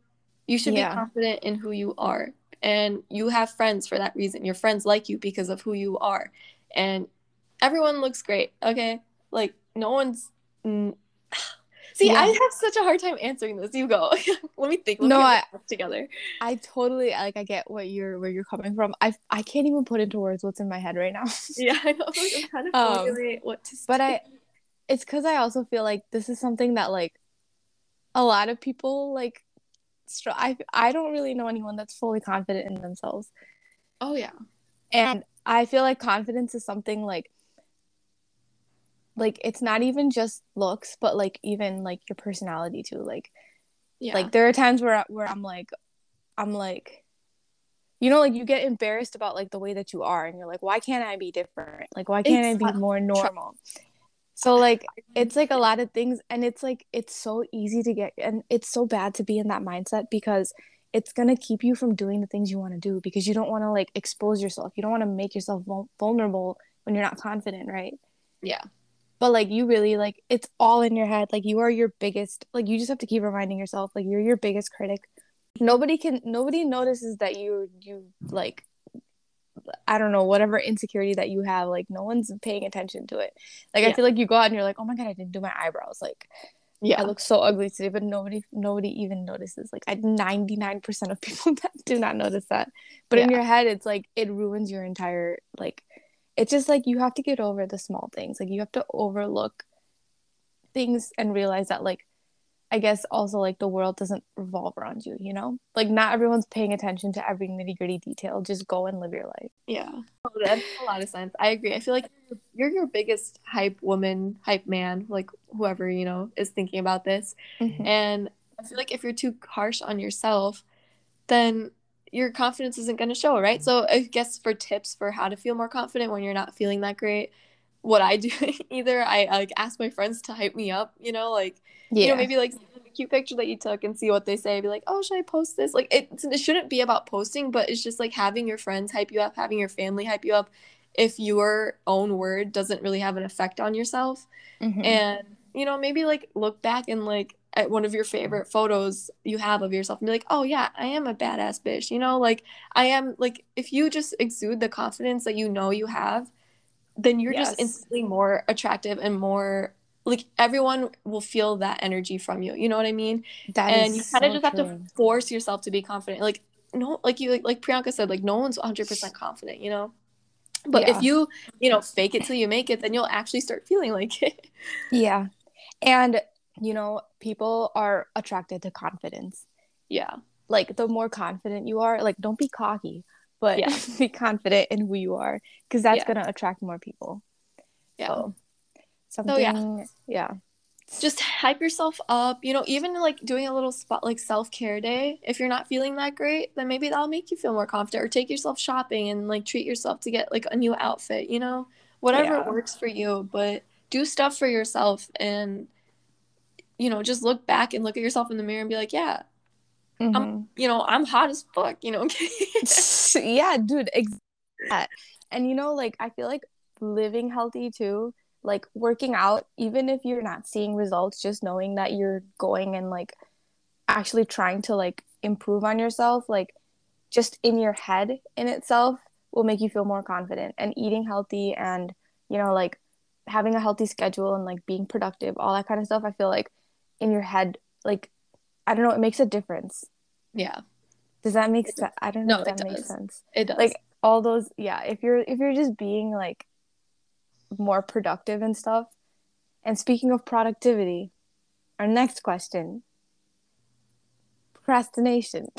you should yeah. be confident in who you are and you have friends for that reason your friends like you because of who you are and everyone looks great okay like no one's See, yeah. I have such a hard time answering this. You go. Let me think. Let no, I together. I totally like. I get what you're where you're coming from. I I can't even put into words what's in my head right now. yeah, I know. I'm kind of um, what to. Say. But I, it's because I also feel like this is something that like, a lot of people like. Str- I I don't really know anyone that's fully confident in themselves. Oh yeah. And I feel like confidence is something like like it's not even just looks but like even like your personality too like yeah. like there are times where where I'm like I'm like you know like you get embarrassed about like the way that you are and you're like why can't I be different like why can't it's I be more normal so like mm-hmm. it's like a lot of things and it's like it's so easy to get and it's so bad to be in that mindset because it's going to keep you from doing the things you want to do because you don't want to like expose yourself. You don't want to make yourself vulnerable when you're not confident right? Yeah. But like you really like it's all in your head. Like you are your biggest like you just have to keep reminding yourself like you're your biggest critic. Nobody can nobody notices that you you like I don't know, whatever insecurity that you have, like no one's paying attention to it. Like yeah. I feel like you go out and you're like, oh my god, I didn't do my eyebrows. Like, yeah, I look so ugly today, but nobody, nobody even notices. Like, I ninety nine percent of people that do not notice that. But yeah. in your head, it's like it ruins your entire like it's just like you have to get over the small things like you have to overlook things and realize that like I guess also like the world doesn't revolve around you, you know? Like not everyone's paying attention to every nitty gritty detail. Just go and live your life. Yeah. Oh, that makes a lot of sense. I agree. I feel like you're your biggest hype woman, hype man, like whoever, you know, is thinking about this. Mm-hmm. And I feel like if you're too harsh on yourself, then your confidence isn't going to show, right? So I guess for tips for how to feel more confident when you're not feeling that great, what I do either I like ask my friends to hype me up, you know, like yeah. you know maybe like a cute picture that you took and see what they say. Be like, oh, should I post this? Like it, it shouldn't be about posting, but it's just like having your friends hype you up, having your family hype you up. If your own word doesn't really have an effect on yourself, mm-hmm. and you know maybe like look back and like at one of your favorite photos you have of yourself and be like, oh yeah, I am a badass bitch. You know, like I am like if you just exude the confidence that you know you have then you're yes. just instantly more attractive and more like everyone will feel that energy from you. You know what I mean? That and you kind of so just true. have to force yourself to be confident. Like no, like you like, like Priyanka said, like no one's 100 percent confident. You know. But yeah. if you, you know, fake it till you make it, then you'll actually start feeling like it. Yeah. And, you know, people are attracted to confidence. Yeah. Like the more confident you are, like don't be cocky but yeah. be confident in who you are because that's yeah. going to attract more people. Yeah. So, something, so, yeah. yeah. Just hype yourself up, you know, even like doing a little spot like self care day. If you're not feeling that great, then maybe that'll make you feel more confident or take yourself shopping and like treat yourself to get like a new outfit, you know, whatever yeah. works for you. But do stuff for yourself and, you know, just look back and look at yourself in the mirror and be like, yeah, Mm-hmm. I'm, you know, I'm hot as fuck, you know. yeah, dude, exactly. And you know, like I feel like living healthy too, like working out, even if you're not seeing results, just knowing that you're going and like actually trying to like improve on yourself, like just in your head in itself will make you feel more confident. And eating healthy and, you know, like having a healthy schedule and like being productive, all that kind of stuff, I feel like in your head, like I don't know, it makes a difference. Yeah. Does that make sense? I don't know no, if that makes sense. It does. Like all those yeah, if you're if you're just being like more productive and stuff. And speaking of productivity, our next question. Procrastination.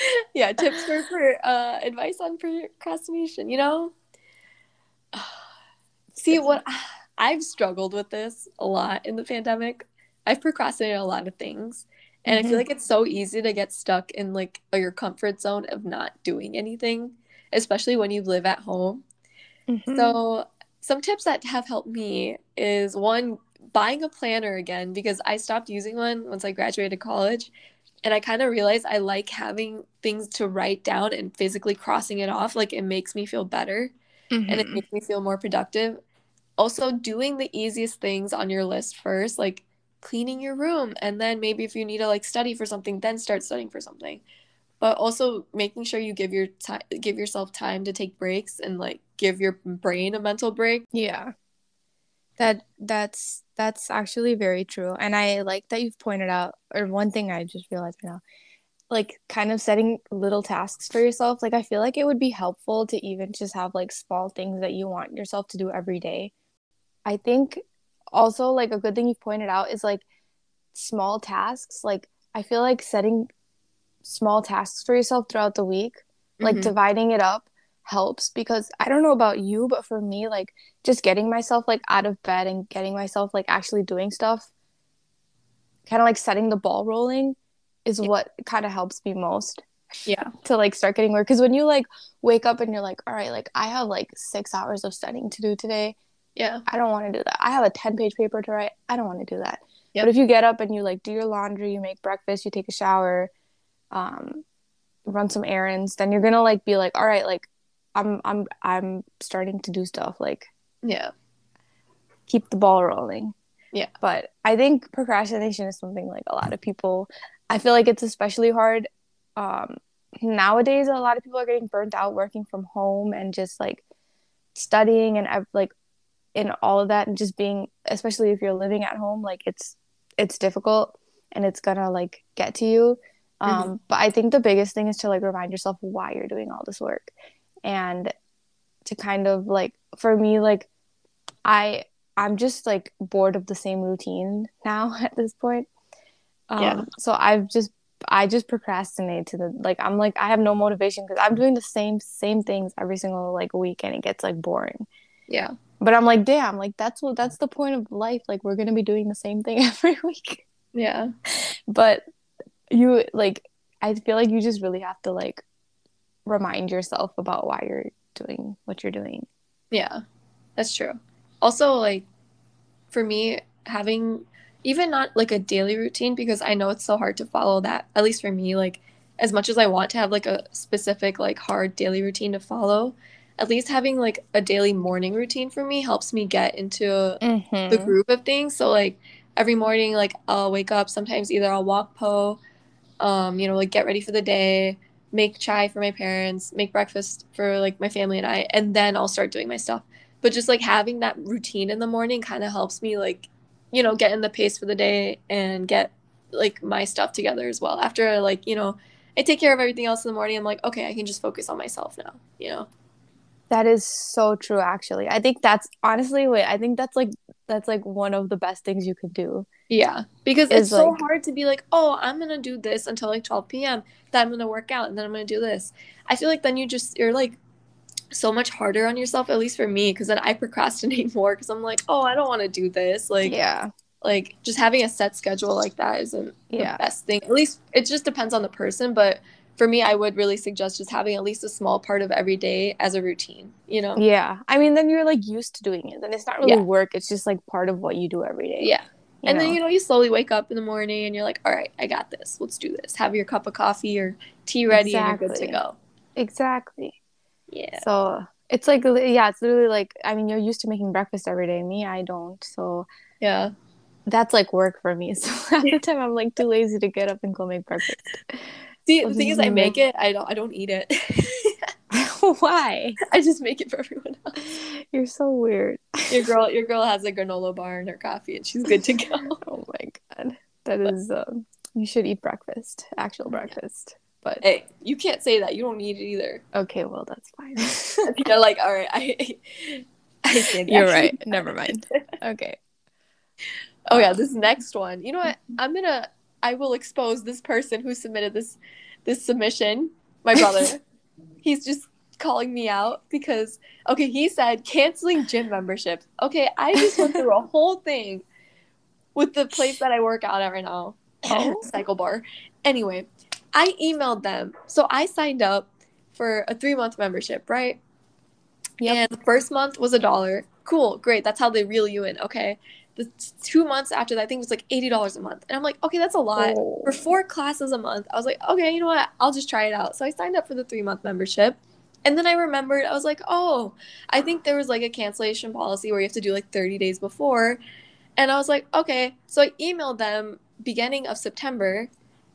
yeah, tips for, for uh, advice on procrastination, you know? See what I've struggled with this a lot in the pandemic. I've procrastinated a lot of things. And mm-hmm. I feel mm-hmm. like it's so easy to get stuck in like your comfort zone of not doing anything, especially when you live at home. Mm-hmm. So, some tips that have helped me is one, buying a planner again because I stopped using one once I graduated college. And I kind of realized I like having things to write down and physically crossing it off. Like it makes me feel better mm-hmm. and it mm-hmm. makes me feel more productive. Also, doing the easiest things on your list first, like cleaning your room and then maybe if you need to like study for something then start studying for something. But also making sure you give your time give yourself time to take breaks and like give your brain a mental break. Yeah. That that's that's actually very true. And i like that you've pointed out or one thing i just realized right now like kind of setting little tasks for yourself. Like i feel like it would be helpful to even just have like small things that you want yourself to do every day. I think also like a good thing you pointed out is like small tasks like i feel like setting small tasks for yourself throughout the week like mm-hmm. dividing it up helps because i don't know about you but for me like just getting myself like out of bed and getting myself like actually doing stuff kind of like setting the ball rolling is yeah. what kind of helps me most yeah to like start getting work because when you like wake up and you're like all right like i have like six hours of studying to do today yeah. I don't want to do that. I have a 10 page paper to write. I don't want to do that. Yep. But if you get up and you like do your laundry, you make breakfast, you take a shower, um, run some errands, then you're gonna like be like, all right, like I'm I'm I'm starting to do stuff. Like yeah, keep the ball rolling. Yeah. But I think procrastination is something like a lot of people. I feel like it's especially hard um, nowadays. A lot of people are getting burnt out working from home and just like studying and like in all of that and just being especially if you're living at home like it's it's difficult and it's gonna like get to you um mm-hmm. but i think the biggest thing is to like remind yourself why you're doing all this work and to kind of like for me like i I'm just like bored of the same routine now at this point. Um, Yeah. So I've just I just procrastinate to the like I'm like I have no motivation because I'm doing the same same things every single like week and it gets like boring. Yeah. But I'm like, damn, like that's what that's the point of life. Like we're gonna be doing the same thing every week. Yeah. But you like I feel like you just really have to like remind yourself about why you're doing what you're doing. Yeah. That's true. Also, like, for me, having even not like a daily routine, because I know it's so hard to follow that, at least for me, like, as much as I want to have like a specific, like, hard daily routine to follow, at least having like a daily morning routine for me helps me get into Mm-hmm. the groove of things. So like every morning, like I'll wake up. Sometimes either I'll walk po, um, you know, like get ready for the day, make chai for my parents, make breakfast for like my family and I, and then I'll start doing my stuff. But just like having that routine in the morning kind of helps me like, you know, get in the pace for the day and get like my stuff together as well. After like, you know, I take care of everything else in the morning, I'm like, okay, I can just focus on myself now, you know? That is so true actually. I think that's honestly wait, I think that's like that's like one of the best things you could do. Yeah, because it's so like- hard to be like, oh, I'm gonna do this until like 12 p.m. Then I'm gonna work out, and then I'm gonna do this. I feel like then you just you're like so much harder on yourself. At least for me, because then I procrastinate more because I'm like, oh, I don't want to do this. Like, yeah. like just having a set schedule like that isn't Yeah. the best thing. At least it just depends on the person, but for me, I would really suggest just having at least a small part of every day as a routine. You know? Yeah. I mean then you're like used to doing it. Then it's not really Yeah. work. It's just like part of what you do every day. Yeah. and know? then you know you slowly wake up in the morning and you're like, all right, I got this. Let's do this. Have your cup of coffee or tea ready and you're good to go. Exactly. Yeah. So it's like yeah, it's literally like I mean you're used to making breakfast every day. Me, I don't. So Yeah. that's like work for me. So half the time I'm like too lazy to get up and go make breakfast. See, the thing is, I make it. I don't. I don't eat it. Why? I just make it for everyone else. You're so weird. Your girl, your girl has a granola bar in her coffee, and she's good to go. Oh my god. That is um you should eat breakfast. Actual breakfast. But hey, you can't say that. You don't need it either. okay, well that's fine. You're like, all right, I. I You're right. Never mind. Okay. Oh yeah, this next one. You know what? I'm gonna. I will expose this person who submitted this, this submission. My brother. He's just calling me out because okay, he said canceling gym memberships. Okay, I just went through a whole thing with the place that I work out at right now, Oh. CycleBar. Anyway, I emailed them, so I signed up for a three month membership, right? Yep. And the first month was a dollar. Cool, great. That's how they reel you in. Okay. The two months after that, I think it was like eighty dollars a month, and I'm like, okay, that's a lot Oh. for four classes a month. I was like, okay, you know what? I'll just try it out. So I signed up for the three month membership. And then I remembered, I was like, oh, I think there was like a cancellation policy where you have to do like 30 days before. And I was like, okay. So I emailed them beginning of September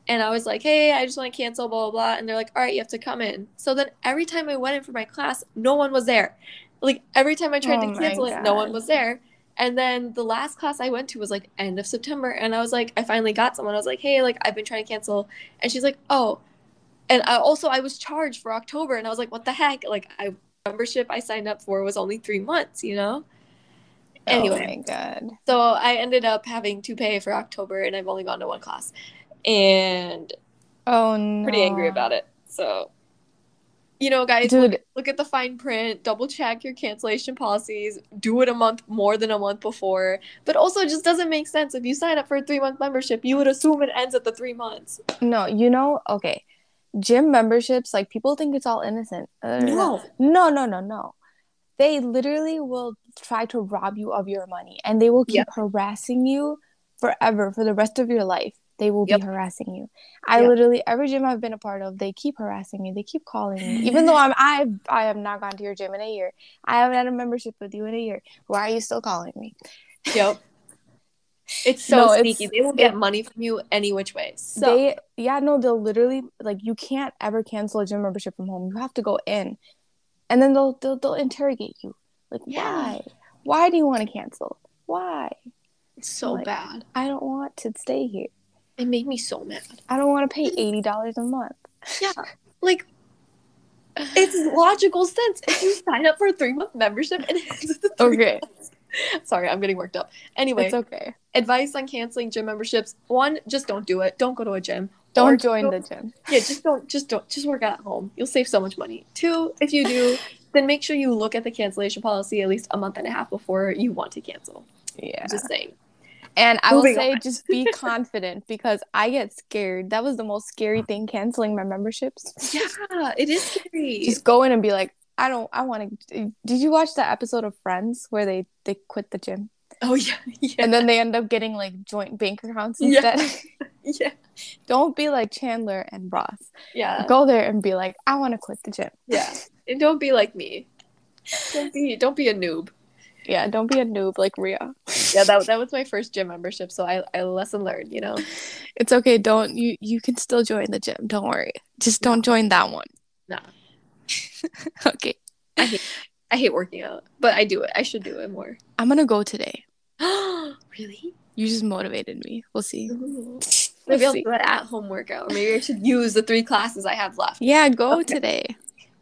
and I was like, hey, I just want to cancel, blah, blah, blah. And they're like, all right, you have to come in. So then every time I went in for my class, no one was there. Like every time I tried Oh to cancel it, no one was there. And then the last class I went to was like end of September. And I was like, I finally got someone. I was like, hey, like I've been trying to cancel. And she's like, oh. And I also I was charged for October and I was like, what the heck? Like I membership I signed up for was only three months, you know? Anyway. Oh my god. So I ended up having to pay for October and I've only gone to one class. And Oh no. pretty angry about it. So you know, guys, Dude, look, look at the fine print, double check your cancellation policies, do it a month more than a month before. But also it just doesn't make sense. If you sign up for a three month membership, you would assume it ends at the three months. no, you know, okay. Gym memberships, like people think it's all innocent. Uh, No. No, no, no, no. They literally will try to rob you of your money and they will keep harassing you forever for the rest of your life. They will Yep. be harassing you. I Yep. literally every gym I've been a part of, they keep harassing me. They keep calling me. Even though I'm I I have not gone to your gym in a year. I haven't had a membership with you in a year. Why are you still calling me? Yep. It's so No, it's- sneaky. They will get it- money from you any which way. So they yeah no they'll literally like you can't ever cancel a gym membership from home you have to go in and then they'll they'll, they'll interrogate you like Yeah. why why do you want to cancel why it's so Like- bad. i don't want to stay here It made me so mad. i don't want to pay $80 a month Yeah. Like it's logical sense. If you sign up for a three month membership and Okay. months, Sorry, I'm getting worked up. Anyway, It's okay. advice on canceling gym memberships. One, just don't do it. Don't go to a gym. Don't Or join the gym. Yeah, just don't just don't just work out at home. You'll save so much money. Two, if you do, then make sure you look at the cancellation policy at least a month and a half before you want to cancel. Yeah. Just saying. And I will say on. just be confident because I get scared. That was the most scary thing canceling my memberships. Yeah, it is scary. just go in and be like, I don't I want to Did you watch that episode of Friends where they they quit the gym oh yeah, yeah, and then they end up getting like joint bank accounts Yeah. instead? yeah, don't be like Chandler and Ross. yeah, Go there and be like, I want to quit the gym. yeah. And don't be like me. Don't be don't be a noob. Yeah, don't be a noob like Ria. Yeah, that that was my first gym membership, so I I lesson learned. You know. It's okay. Don't you you can still join the gym. Don't worry. Just don't join that one. No. okay. I hate working out, but I do it. I should do it more. I'm gonna go today. really? You just motivated me. We'll see. Ooh. Maybe I'll do an at-home workout, or maybe I should use the three classes I have left. Yeah, go Okay. today.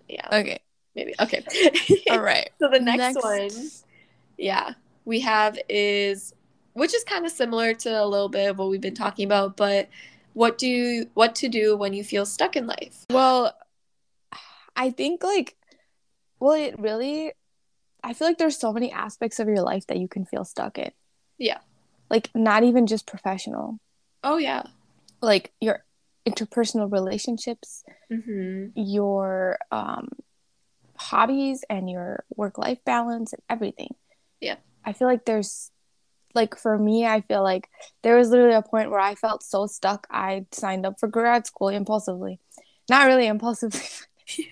Yeah, Okay. maybe. Okay. All right. so the next, one, yeah, we have is, which is kind of similar to a little bit of what we've been talking about, but what do you, what to do when you feel stuck in life? Well, I think like, well, it really, I feel like there's so many aspects of your life that you can feel stuck in. Yeah. Like not even just professional, Oh yeah. like your interpersonal relationships, Mm-hmm. your um hobbies and your work life balance and everything. Yeah. I feel like there's like for me, I feel like there was literally a point where I felt so stuck I signed up for grad school impulsively. Not really impulsively.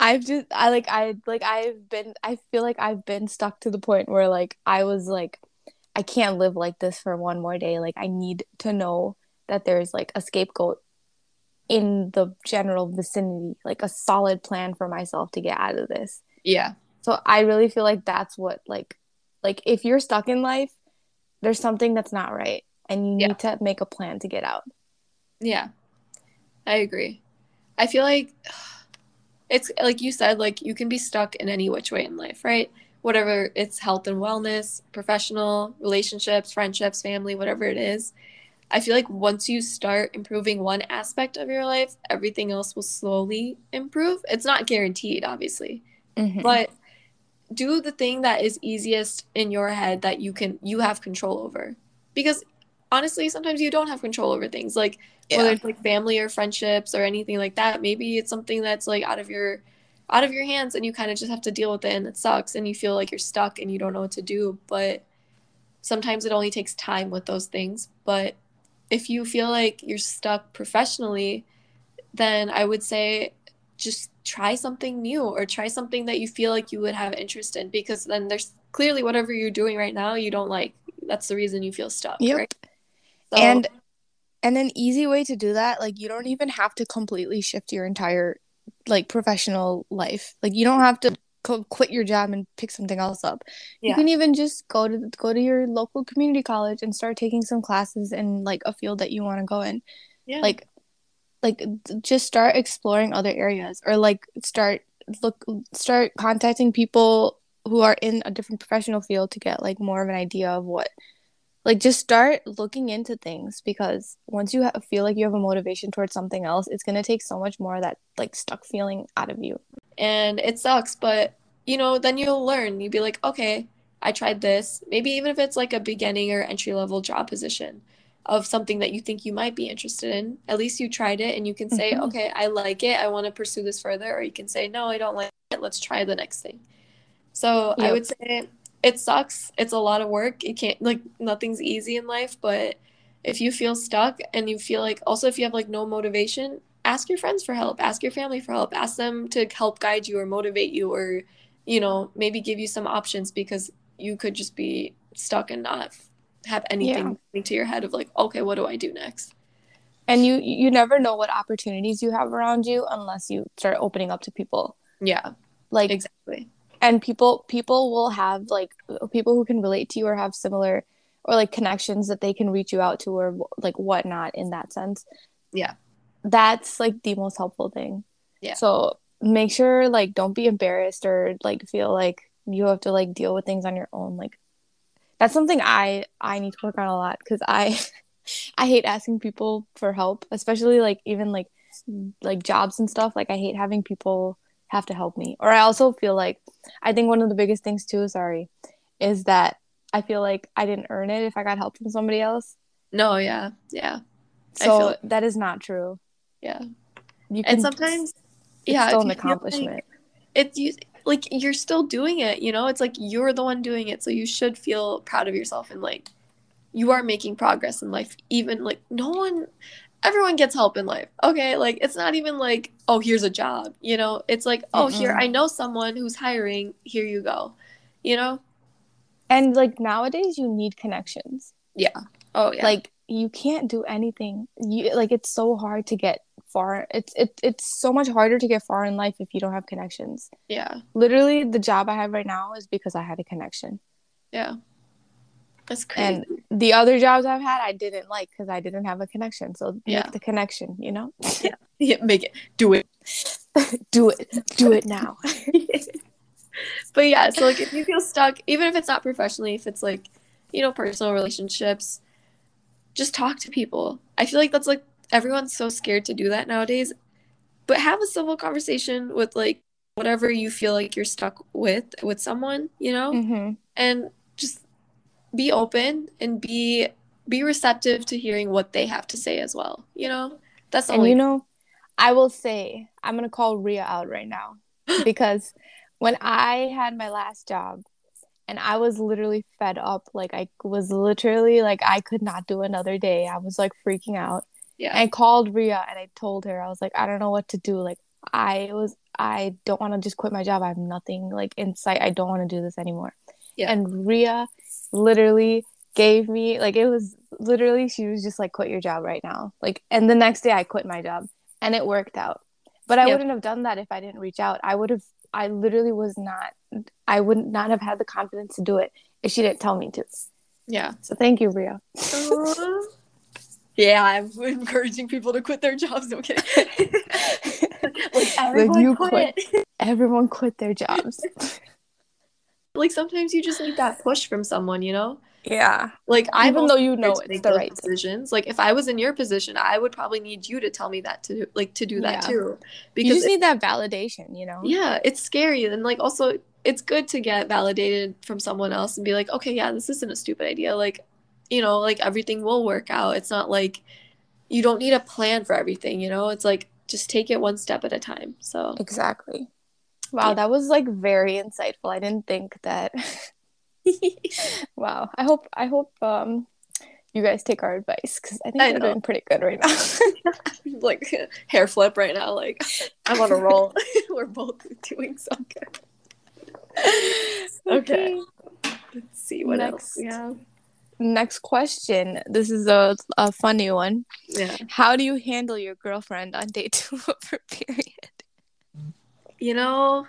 I've just I like I like I've been I feel like I've been stuck to the point where like I was like I can't live like this for one more day. Like I need to know that there's like a scapegoat in the general vicinity, like a solid plan for myself to get out of this. Yeah. So I really feel like that's what like like if you're stuck in life, there's something that's not right and you Yeah. need to make a plan to get out. Yeah. I agree. I feel like it's like you said, like you can be stuck in any which way in life, right? Whatever it's health and wellness, professional, relationships, friendships, family, whatever it is. I feel like once you start improving one aspect of your life, everything else will slowly improve. It's not guaranteed, obviously, Mhm. but do the thing that is easiest in your head that you can you have control over. Because honestly, sometimes you don't have control over things like whether it's like family or friendships or anything like that maybe it's something that's like out of your out of your hands and you kind of just have to deal with it and it sucks and you feel like you're stuck and you don't know what to do but sometimes it only takes time with those things but if you feel like you're stuck professionally then i would say just try something new or try something that you feel like you would have interest in because then there's clearly whatever you're doing right now you don't like. That's the reason you feel stuck Yep. right? So- and and an easy way to do that like you don't even have to completely shift your entire like professional life. Like you don't have to co- quit your job and pick something else up. You can even just go to go to your local community college and start taking some classes in like a field that you want to go in. Yeah. Like like just start exploring other areas or like start look start contacting people who are in a different professional field to get like more of an idea of what like just start looking into things because once you ha- feel like you have a motivation towards something else it's going to take so much more of that like stuck feeling out of you. And it sucks but you know then you'll learn. You'll be like okay i tried this. Maybe even if it's like a beginning or entry level job position of something that you think you might be interested in. At least you tried it and you can say Mhm. okay i like it. I want to pursue this further. Or you can say no i don't like it. Let's try the next thing. So i would say it sucks. It's a lot of work. It can't like nothing's easy in life but if you feel stuck and you feel like also if you have like no motivation ask your friends for help. Ask your family for help. Ask them to help guide you or motivate you or you know maybe give you some options because you could just be stuck and not have anything coming to your head of like okay what do i do next and you you never know what opportunities you have around you unless you start opening up to people yeah like exactly and people people will have like people who can relate to you or have similar or like connections that they can reach you out to or like whatnot in that sense Yeah. that's like the most helpful thing Yeah. so make sure like don't be embarrassed or like feel like you have to like deal with things on your own. Like that's something I I need to work on a lot because I I hate asking people for help, especially like even like like jobs and stuff. Like I hate having people have to help me. Or I also feel like I think one of the biggest things too, sorry, is that I feel like I didn't earn it if I got help from somebody else. No, yeah. Yeah. So that is not true. Yeah. You can, and sometimes yeah, still an accomplishment. Like, it's you like you're still doing it, you know? It's like you're the one doing it, so you should feel proud of yourself and like you are making progress in life. Even like no one everyone gets help in life. Okay, like it's not even like, oh, here's a job, you know? It's like, oh, mm here I know someone who's hiring, here you go. You know? And like nowadays you need connections. Yeah. Oh, yeah. Like you can't do anything. You like it's so hard to get far. It's it, it's so much harder to get far in life if you don't have connections. Yeah. Literally the job I have right now is because I had a connection. Yeah. That's crazy. And the other jobs I've had, I didn't like because I didn't have a connection. So yeah. make the connection, you know? Yeah. yeah make it. Do it. do it. Do it now. but yeah, so like if you feel stuck, even if it's not professionally, if it's like, you know, personal relationships, just talk to people. I feel like that's like everyone's so scared to do that nowadays. But have a civil conversation with like whatever you feel like you're stuck with with someone, you know? Mm-hmm. And just be open and be be receptive to hearing what they have to say as well. You know, that's and only- you know, I will say I'm gonna call Ria out right now because when I had my last job and I was literally fed up, like I was literally like I could not do another day. I was like freaking out. Yeah. I called Ria and I told her I was like I don't know what to do. Like I was I don't want to just quit my job. I have nothing like in sight. I don't want to do this anymore. Yeah. And Ria literally gave me like it was literally she was just like quit your job right now like and the next day i quit my job and it worked out but i yep. wouldn't have done that if i didn't reach out i would have i literally was not i would not have had the confidence to do it if she didn't tell me to yeah so thank you ria yeah i'm encouraging people to quit their jobs okay like everyone like you quit. quit everyone quit their jobs like sometimes you just need that push from someone, you know? Yeah. Like I even though you know it's the right decisions. Like if I was in your position, I would probably need you to tell me that to like to do that yeah. too. Because you just need that validation, you know. Yeah, it's scary and like also it's good to get validated from someone else and be like, okay, yeah, this isn't a stupid idea. Like, you know, like everything will work out. It's not like you don't need a plan for everything, you know? It's like just take it one step at a time. So Exactly. Wow, yeah. that was like very insightful. I didn't think that. wow. I hope I hope um you guys take our advice because I think I we're doing pretty good right now. like hair flip right now. Like I'm on a roll. we're both doing so good. okay. okay. Let's see what next. Else. Yeah. Next question. This is a, a funny one. Yeah. How do you handle your girlfriend on day two of her period? you know,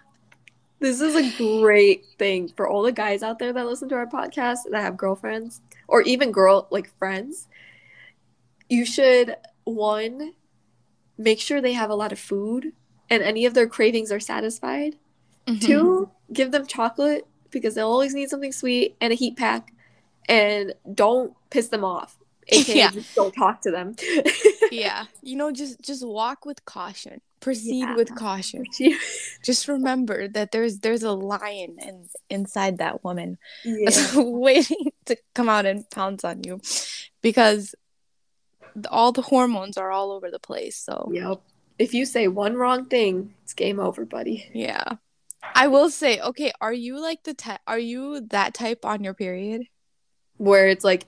this is a great thing for all the guys out there that listen to our podcast that have girlfriends or even girl like friends. You should one make sure they have a lot of food and any of their cravings are satisfied. Mm-hmm. Two, give them chocolate because they'll always need something sweet and a heat pack and don't piss them off aka yeah. don't talk to them. Yeah. You know just just walk with caution. Proceed yeah. with caution. Just remember that there's there's a lion in, inside that woman yeah. waiting to come out and pounce on you because all the hormones are all over the place so. Yep if you say one wrong thing it's game over buddy. Yeah. I will say okay are you like the type are you that type on your period where it's like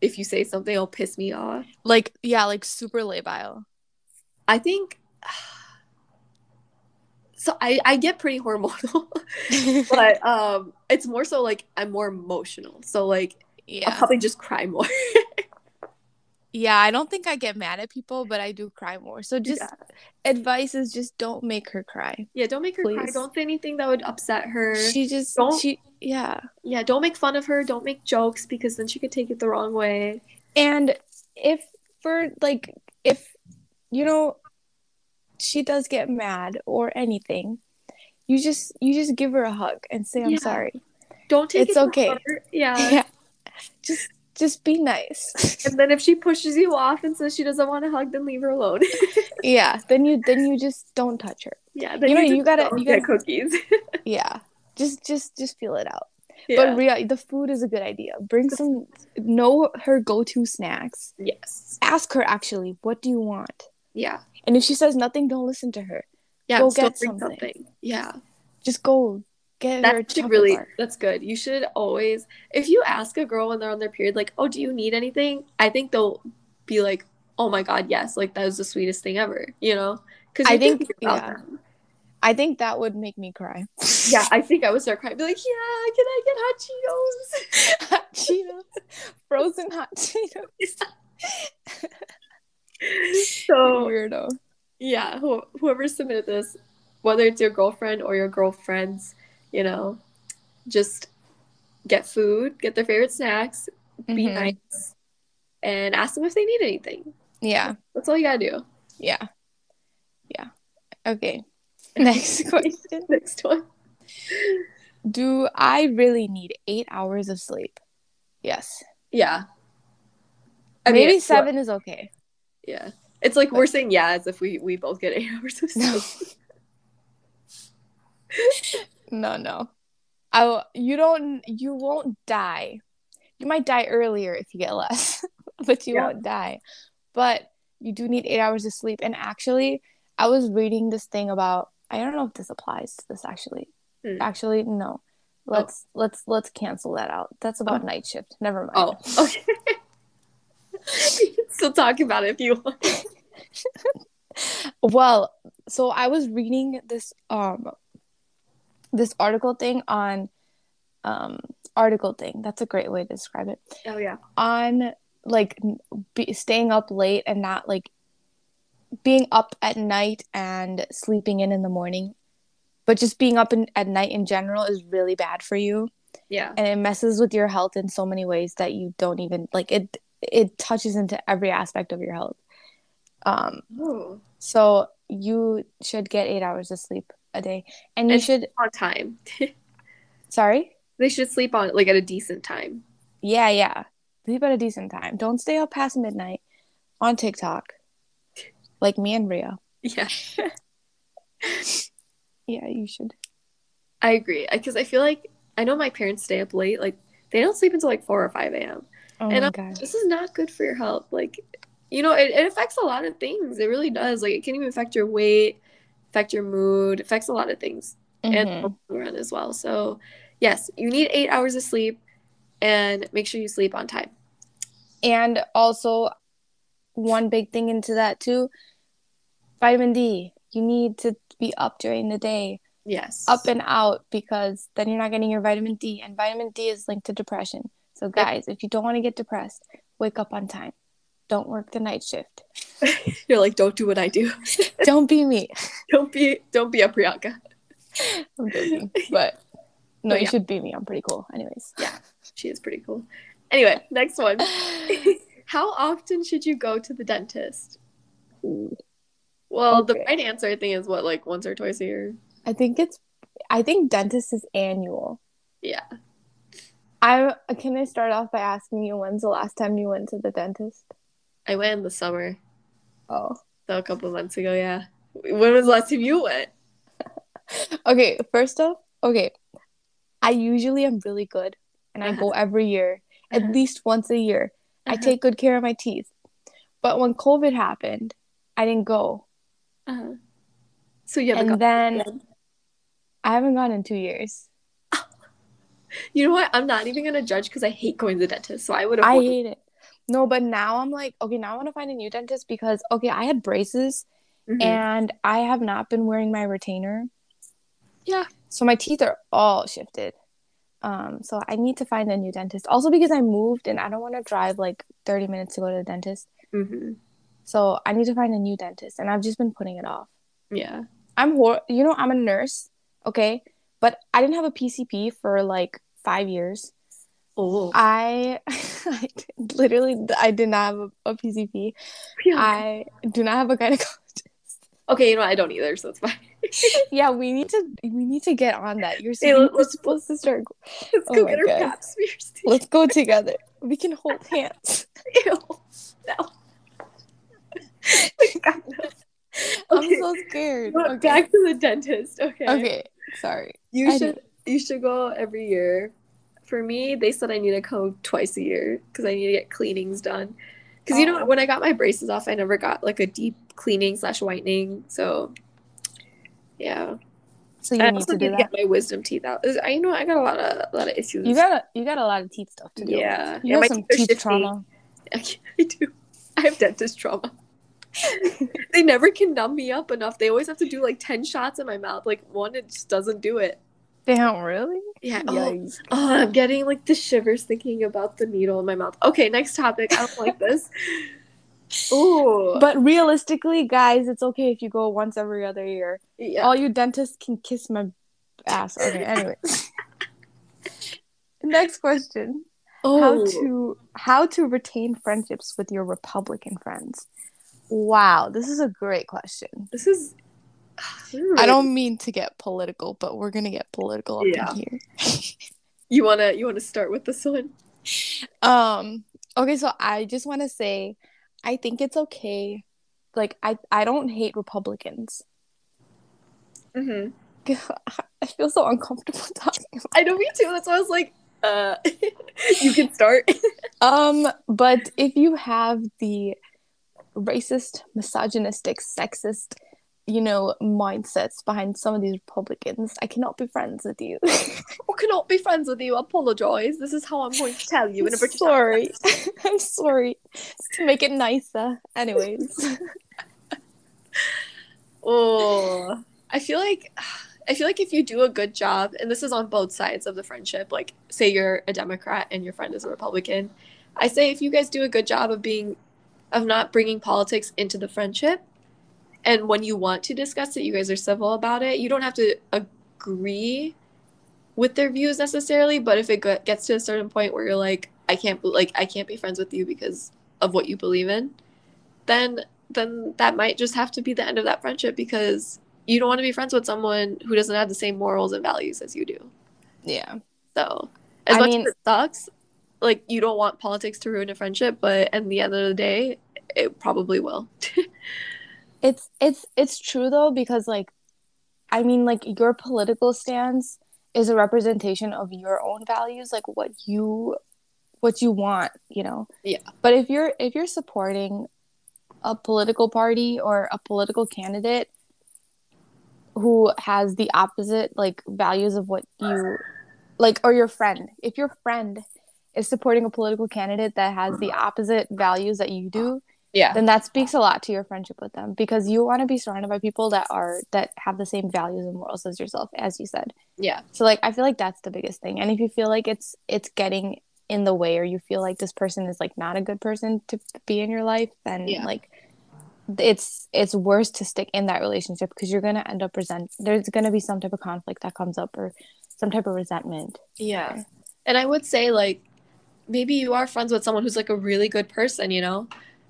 if you say something, it'll piss me off. Like, yeah, like super labile. I think. So I, I get pretty hormonal, but um, it's more so like I'm more emotional. So like, yeah. I'll probably just cry more. yeah, I don't think I get mad at people, but I do cry more. So just yeah. advice is just don't make her cry. Yeah, don't make her Please. cry. Don't say anything that would upset her. She just don't she yeah. Yeah, don't make fun of her, don't make jokes because then she could take it the wrong way. And if for like if you know she does get mad or anything, you just you just give her a hug and say I'm Yeah. sorry. Don't take It's it okay. Yeah. Yeah. Just just be nice. And then if she pushes you off and says she doesn't want to hug, then leave her alone. yeah. Then you then you just don't touch her. yeah. You know, you gotta- you gotta- cookies. Yeah. Just just just feel it out. yeah. But Ria, the food is a good idea. Bring some know her go-to snacks. yes. Ask her actually, what do you want? Yeah. And if she says nothing, don't listen to her. Yeah. Go get bring something. Yeah. Just go get her That's chocolate really bar. that's good. You should always if you ask a girl when they're on their period, like, oh, do you need anything? I think they'll be like, oh my god, yes, like that was the sweetest thing ever, you know? Because I think- yeah. them. I think that would make me cry. Yeah, I think I would start crying. Be like, yeah, can I get hot Cheetos? hot Cheetos. Frozen hot Cheetos. so Weirdo. yeah, who, whoever submitted this, whether it's your girlfriend or your girlfriends, you know, just get food, get their favorite snacks, be Mhm. nice, and ask them if they need anything. Yeah. That's all you gotta do. Yeah. Yeah. Okay. Next question. Next one. Do I really need eight hours of sleep? Yes. Yeah. I Maybe it's- seven is okay. Yeah. It's like we're saying yeah as if we we both get eight hours of sleep. no, no. I you don't you won't die. You might die earlier if you get less, but you Yeah. won't die. But you do need 8 hours of sleep and actually I was reading this thing about I don't know if this applies to this actually. Hmm. Actually, no. Let's let's let's cancel that out. That's about night shift. Never mind. Oh, okay. you can still talk about it if you want. Well, so I was reading this um this article thing on um article thing. That's a great way to describe it. Oh yeah. On like be, staying up late and not like being up at night and sleeping in in the morning. But just being up in, at night in general is really bad for you Yeah. and it messes with your health in so many ways that you don't even like it it touches into every aspect of your health. Um Oh. so you should get eight hours of sleep a day, and you should. On time. Sorry. they should sleep on like at a decent time. Yeah, yeah. Sleep at a decent time. Don't stay up past midnight on TikTok, like me and Ria. Yeah. Yeah, you should. I agree. Because I feel like I know my parents stay up late. Like they don't sleep until like four or five a.m. Oh And my god. This is not good for your health. Like, you know, it, it affects a lot of things. It really does. Like, it can even affect your weight, affect your mood, affects a lot of things, and Mhm. the long run as well. So, yes, you need eight hours of sleep, and make sure you sleep on time. And also, one big thing into that too, vitamin D. You need to be up during the day, Yes. up and out, because then you're not getting your vitamin D, and vitamin D is linked to depression. So, guys, if you don't want to get depressed, wake up on time. Don't work the night shift. You're like, don't do what I do. Don't be me. don't be, don't be a Priyanka. I'm joking, but no, But you yeah. should be me. I'm pretty cool. Anyways. Yeah, she is pretty cool. Anyway, next one. How often should you go to the dentist? Well, the right answer I think is what, like once or twice a year. I think it's. I think dentist is annual. Yeah. I can I start off by asking you when's the last time you went to the dentist? I went in the summer, Oh. so a couple of months ago. Yeah. When was the last time you went? Okay, first off, okay. I usually am really good and I go every year, at Uh-huh. least once a year. I Uh-huh. take good care of my teeth. But when COVID happened, I didn't go. Uh-huh. So you haven't and then I haven't gone in two years. You know what? I'm not even gonna judge because I hate going to the dentist. So I would have I hate it. No, but now I'm like, okay, now I want to find a new dentist because okay, I had braces Mhm. and I have not been wearing my retainer. Yeah. So my teeth are all shifted. Um, so I need to find a new dentist. Also because I moved and I don't want to drive like 30 minutes to go to the dentist. Mhm. So I need to find a new dentist and I've just been putting it off. Yeah. I'm hor- you know, I'm a nurse, okay? But I didn't have a PCP for like 5 years. Oh. I, I literally I did not have a, a PCP. Yeah. I do not have a gynecologist. Okay, you know what? I don't either, so it's fine. yeah, we need to we need to get on that. You're, Hey, you're supposed to start. Let's Oh go get our God. pap smears. Let's go together. We can hold hands. Ew. No. God, no. I'm Okay. so scared. Okay. Back to the dentist. Okay. okay. Sorry. You I should you should go every year. For me, they said I need to go twice a year because I need to get cleanings done. Because you know Oh. when I got my braces off, I never got like a deep cleaning slash whitening. So yeah, So you I need also to need do to that. get my wisdom teeth out. Is- I know I got a lot of a lot of issues. You got a you got a lot of teeth stuff to do. Yeah. You Yeah, have some teeth teeth shifty. trauma. I do. I have dentist trauma. they never can numb me up enough. They always have to do like ten shots in my mouth. Like one, it just doesn't do it. Damn, really? Yeah. Oh. Oh, I'm getting like the shivers thinking about the needle in my mouth. Okay, next topic. I don't like this. Ooh. But realistically, guys, it's okay if you go once every other year. yeah. All you dentists can kiss my ass. Okay, anyways. Next question. oh. How to how to retain friendships with your Republican friends? Wow, this is a great question. This is. I don't mean to get political, but we're gonna get political up Yeah. in here. You wanna you wanna start with this one? Um okay, so I just want to say I think it's okay. Like I I don't hate Republicans. Mm-hmm. I feel so uncomfortable talking. about I know me too. That's why I was like, uh, you can start. Um, but if you have the racist, misogynistic, sexist, you know, mindsets behind some of these Republicans, I cannot be friends with you. I cannot be friends with you. I Apologize. This is how I'm going to tell you in a British sorry. I'm sorry. Just to make it nicer. Anyways. Oh, I feel like I feel like if you do a good job, and this is on both sides of the friendship, like say you're a Democrat and your friend is a Republican, I say if you guys do a good job of being of not bringing politics into the friendship, and when you want to discuss it, you guys are civil about it. You don't have to agree with their views necessarily, but if it gets to a certain point where you're like, I can't be like I can't be friends with you because of what you believe in, then then that might just have to be the end of that friendship because you don't want to be friends with someone who doesn't have the same morals and values as you do. yeah. So, as I much mean- as it sucks, like you don't want politics to ruin a friendship, but at the end of the day, it probably will. It's it's it's true though because like I mean like your political stance is a representation of your own values, like what you what you want, you know. Yeah. But if you're if you're supporting a political party or a political candidate who has the opposite like values of what you like or your friend, if your friend is supporting a political candidate that has the opposite values that you do, yeah. then that speaks a lot to your friendship with them because you want to be surrounded by people that are that have the same values and morals as yourself as you said Yeah. so like i feel like that's the biggest thing and if you feel like it's it's getting in the way or you feel like this person is like not a good person to be in your life then Yeah. like it's it's worse to stick in that relationship because you're gonna end up resent there's gonna be some type of conflict that comes up or some type of resentment Yeah. And I would say like maybe you are friends with someone who's like a really good person, you know?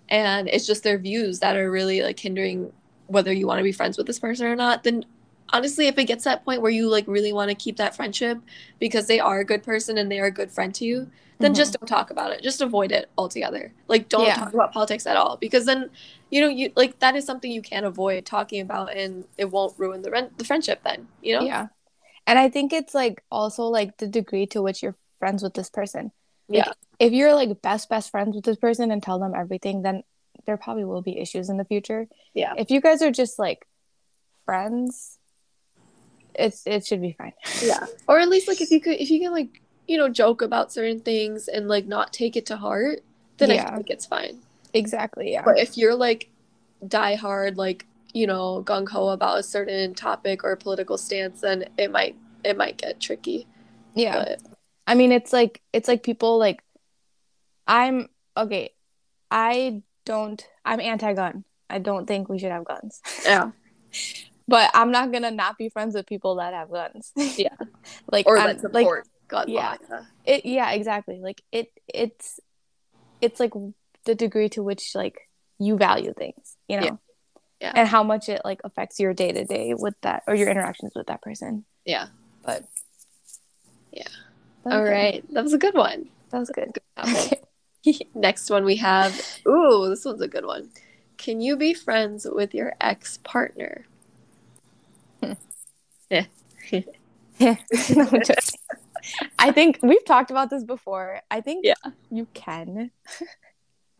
And it's just their views that are really like hindering whether you want to be friends with this person or not. Then honestly, if it gets that point where you like really want to keep that friendship because they are a good person and they are a good friend to you, then Mhm. just don't talk about it. Just avoid it altogether. Like don't Yeah. talk about politics at all because then you know you like that is something you can't avoid talking about and it won't ruin the rent the friendship then, you know? yeah and i think it's like also like the degree to which you're friends with this person Like, Yeah. If you're like best best friends with this person and tell them everything then there probably will be issues in the future. Yeah. if you guys are just like friends it's it should be fine. Yeah. Or at least like if you could if you can like you know joke about certain things and like not take it to heart then i Yeah. feel like it's fine. Exactly yeah. But if you're like die hard like you know gung-ho about a certain topic or political stance then it might it might get tricky. Yeah. But i mean it's like it's like people like i'm okay i don't i'm anti-gun i don't think we should have guns yeah but i'm not gonna not be friends with people that have guns Yeah. like or that like support gun yeah. law it yeah exactly like it it's it's like the degree to which like you value things you know Yeah. Yeah. and how much it like affects your day to day with that or your interactions with that person. Yeah. But Yeah. That was All good. right. That was a good one. that was good. topic. Next one we have. Ooh, this one's a good one. Can you be friends with your ex partner? Yeah. No, I'm. I think we've talked about this before. I think Yeah. you can.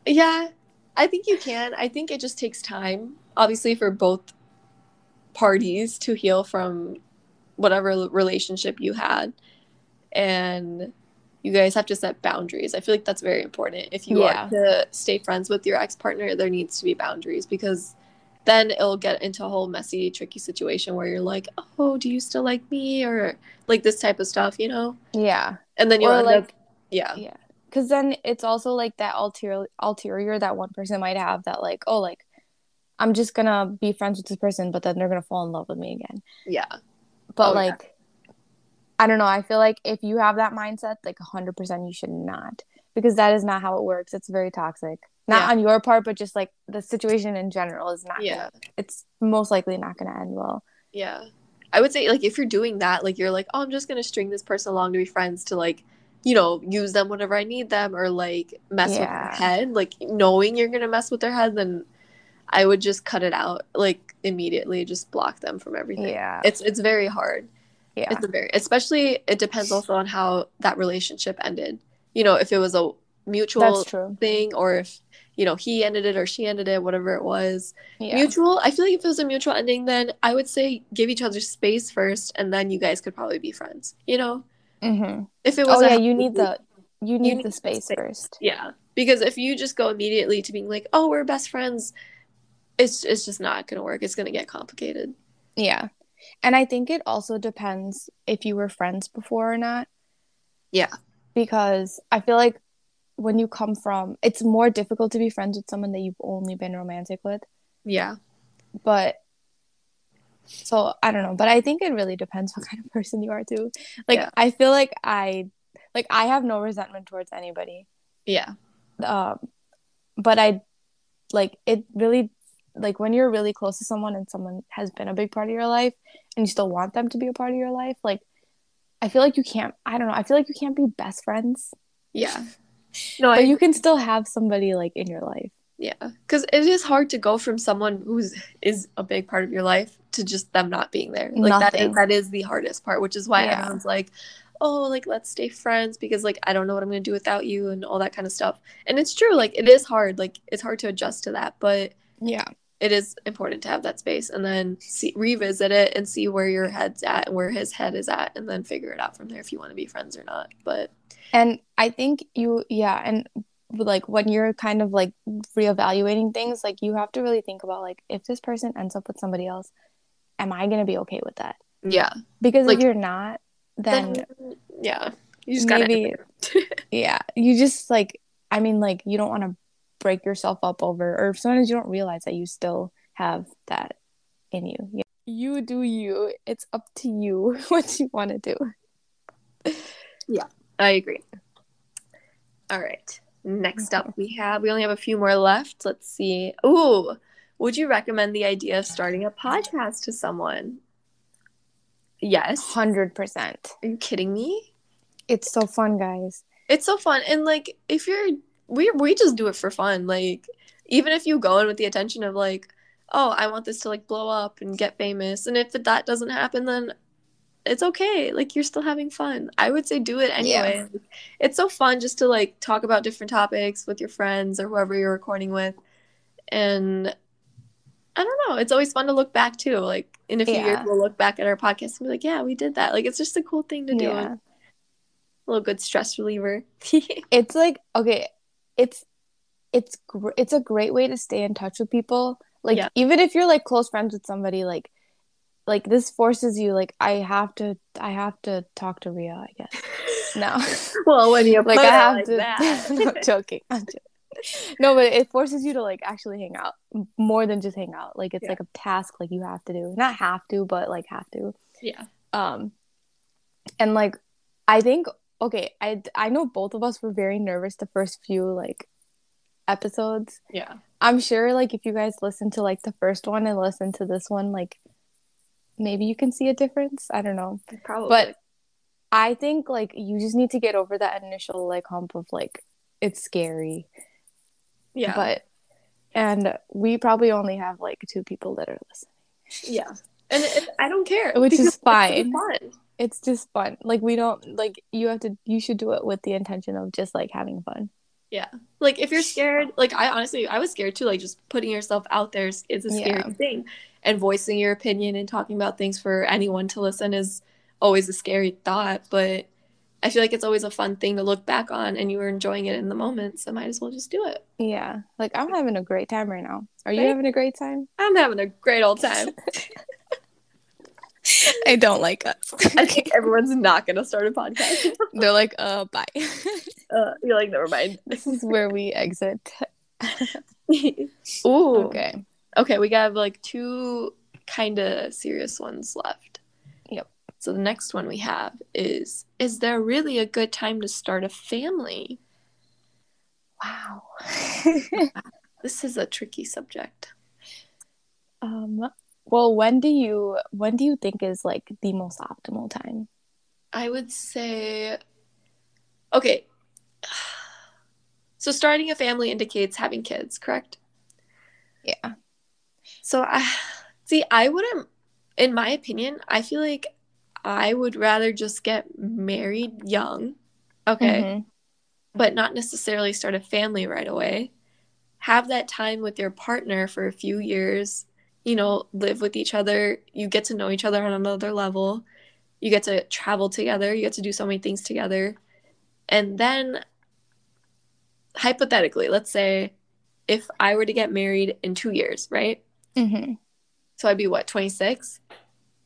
Yeah, I think you can. I think it just takes time, obviously, for both parties to heal from whatever relationship you had. And you guys have to set boundaries. I feel like that's very important. If you Yeah. are to stay friends with your ex partner, there needs to be boundaries because then it'll get into a whole messy, tricky situation where you're like, oh, do you still like me? Or like this type of stuff, you know? Yeah. And then you'll Or like up, yeah. yeah. Cuz then it's also like that ulterior ulterior that one person might have that like, oh like I'm just going to be friends with this person but then they're going to fall in love with me again. Yeah. But Oh, yeah. I don't know, I feel like if you have that mindset like 100% you should not because that is not how it works. It's very toxic. Not Yeah. on your part but just like the situation in general is not Yeah. gonna, it's most likely not going to end well. Yeah. I would say like if you're doing that, like you're like, oh, I'm just gonna string this person along to be friends to like, you know, use them whenever I need them or like mess with their head, like knowing you're gonna mess with their head, then I would just cut it out like immediately, just block them from everything. Yeah. It's it's very hard. Yeah. It's a very especially it depends also on how that relationship ended. You know, if it was a mutual thing or if you know he ended it or she ended it, whatever it was Yeah. mutual i feel like if it was a mutual ending then i would say give each other space first and then you guys could probably be friends you know hmm if it was Oh yeah, you need the you need need the the space space. first. yeah because if you just go immediately to being like oh we're best friends it's it's just not gonna work it's gonna get complicated Yeah. And I think it also depends if you were friends before or not. Yeah. Because I feel like when you come from it's more difficult to be friends with someone that you've only been romantic with. yeah But so I don't know, but I think it really depends what kind of person you are too. Like Yeah. I feel like I like I have no resentment towards anybody. yeah um but i like it really like when you're really close to someone and someone has been a big part of your life and you still want them to be a part of your life like i feel like you can't i don't know i feel like you can't be best friends. Yeah. No but I, you can still have somebody like in your life. Yeah because it is hard to go from someone who's is a big part of your life to just them not being there. Like that is Nothing. that is the hardest part which is why Yeah. everyone's like oh like let's stay friends because like i don't know what i'm gonna do without you and all that kind of stuff. And it's true like it is hard like it's hard to adjust to that but yeah it is important to have that space and then see revisit it and see where your head's at and where his head is at and then figure it out from there if you want to be friends or not but and i think you yeah and like when you're kind of like reevaluating things like you have to really think about like if this person ends up with somebody else am i going to be okay with that? Yeah. Because Like- if you're not then then yeah you just gotta maybe- yeah you just like i mean like you don't want to break yourself up over or sometimes you don't realize that you still have that in you you, you do you it's up to you what you want to do Yeah. I agree. All right. Next up, we have we only have a few more left. Let's see. Ooh, would you recommend the idea of starting a podcast to someone? Yes. 100% Are you kidding me? it's so fun guys It's so fun, and like if you're we we just do it for fun. Like even if you go in with the intention of like, oh, I want this to like blow up and get famous, and if that doesn't happen, then it's okay. Like you're still having fun. I would say do it anyway. It's so fun just to like talk about different topics with your friends or whoever you're recording with. And I don't know, it's always fun to look back too. Like in a few years we'll look back at our podcast and be like, yeah, we did that. Like it's just a cool thing to do. yeah A little good stress reliever. it's like okay it's it's gr- it's a great way to stay in touch with people like Yeah. even if you're like close friends with somebody like like this forces you like i have to i have to talk to ria i guess no well, when you like i have like to that. I'm joking I'm joking. no but it forces you to like actually hang out more than just hang out like it's Yeah. like a task like you have to do not have to but like have to yeah. um and like i think okay i i know both of us were very nervous the first few like episodes Yeah. I'm sure like if you guys listen to like the first one and listen to this one, like maybe you can see a difference. I don't know. Probably. But I think like you just need to get over that initial like hump of like it's scary. yeah. But and we probably only have like two people that are listening. yeah. And it, it- I don't care. Which is because it's fine. fun. It's just fun. Like we don't like you have to you should do it with the intention of just like having fun. Yeah. Like if you're scared, like I honestly I was scared too. Like just putting yourself out there is, is a scary Yeah. thing, and voicing your opinion and talking about things for anyone to listen is always a scary thought. But I feel like it's always a fun thing to look back on, and you were enjoying it in the moment, so might as well just do it. Yeah. Like I'm having a great time right now. Are you having a great time? I'm having a great old time. I don't like us. I think everyone's not gonna start a podcast. They're like, uh, bye. uh, you're like, never mind. this is where we exit. Ooh. Okay. Okay, we got like two kind of serious ones left. Yep. So the next one we have is Is there really a good time to start a family? Wow. This is a tricky subject. um. Well, when do you when do you think is like the most optimal time? I would say, okay. So starting a family indicates having kids, correct? Yeah. So I see I wouldn't in my opinion, I feel like I would rather just get married young. Okay. Mhm. but not necessarily start a family right away. Have that time with your partner for a few years, you know, live with each other. You get to know each other on another level. You get to travel together. You get to do so many things together. And then, hypothetically, let's say if I were to get married in two years, right? Mhm. So I'd be what, 26?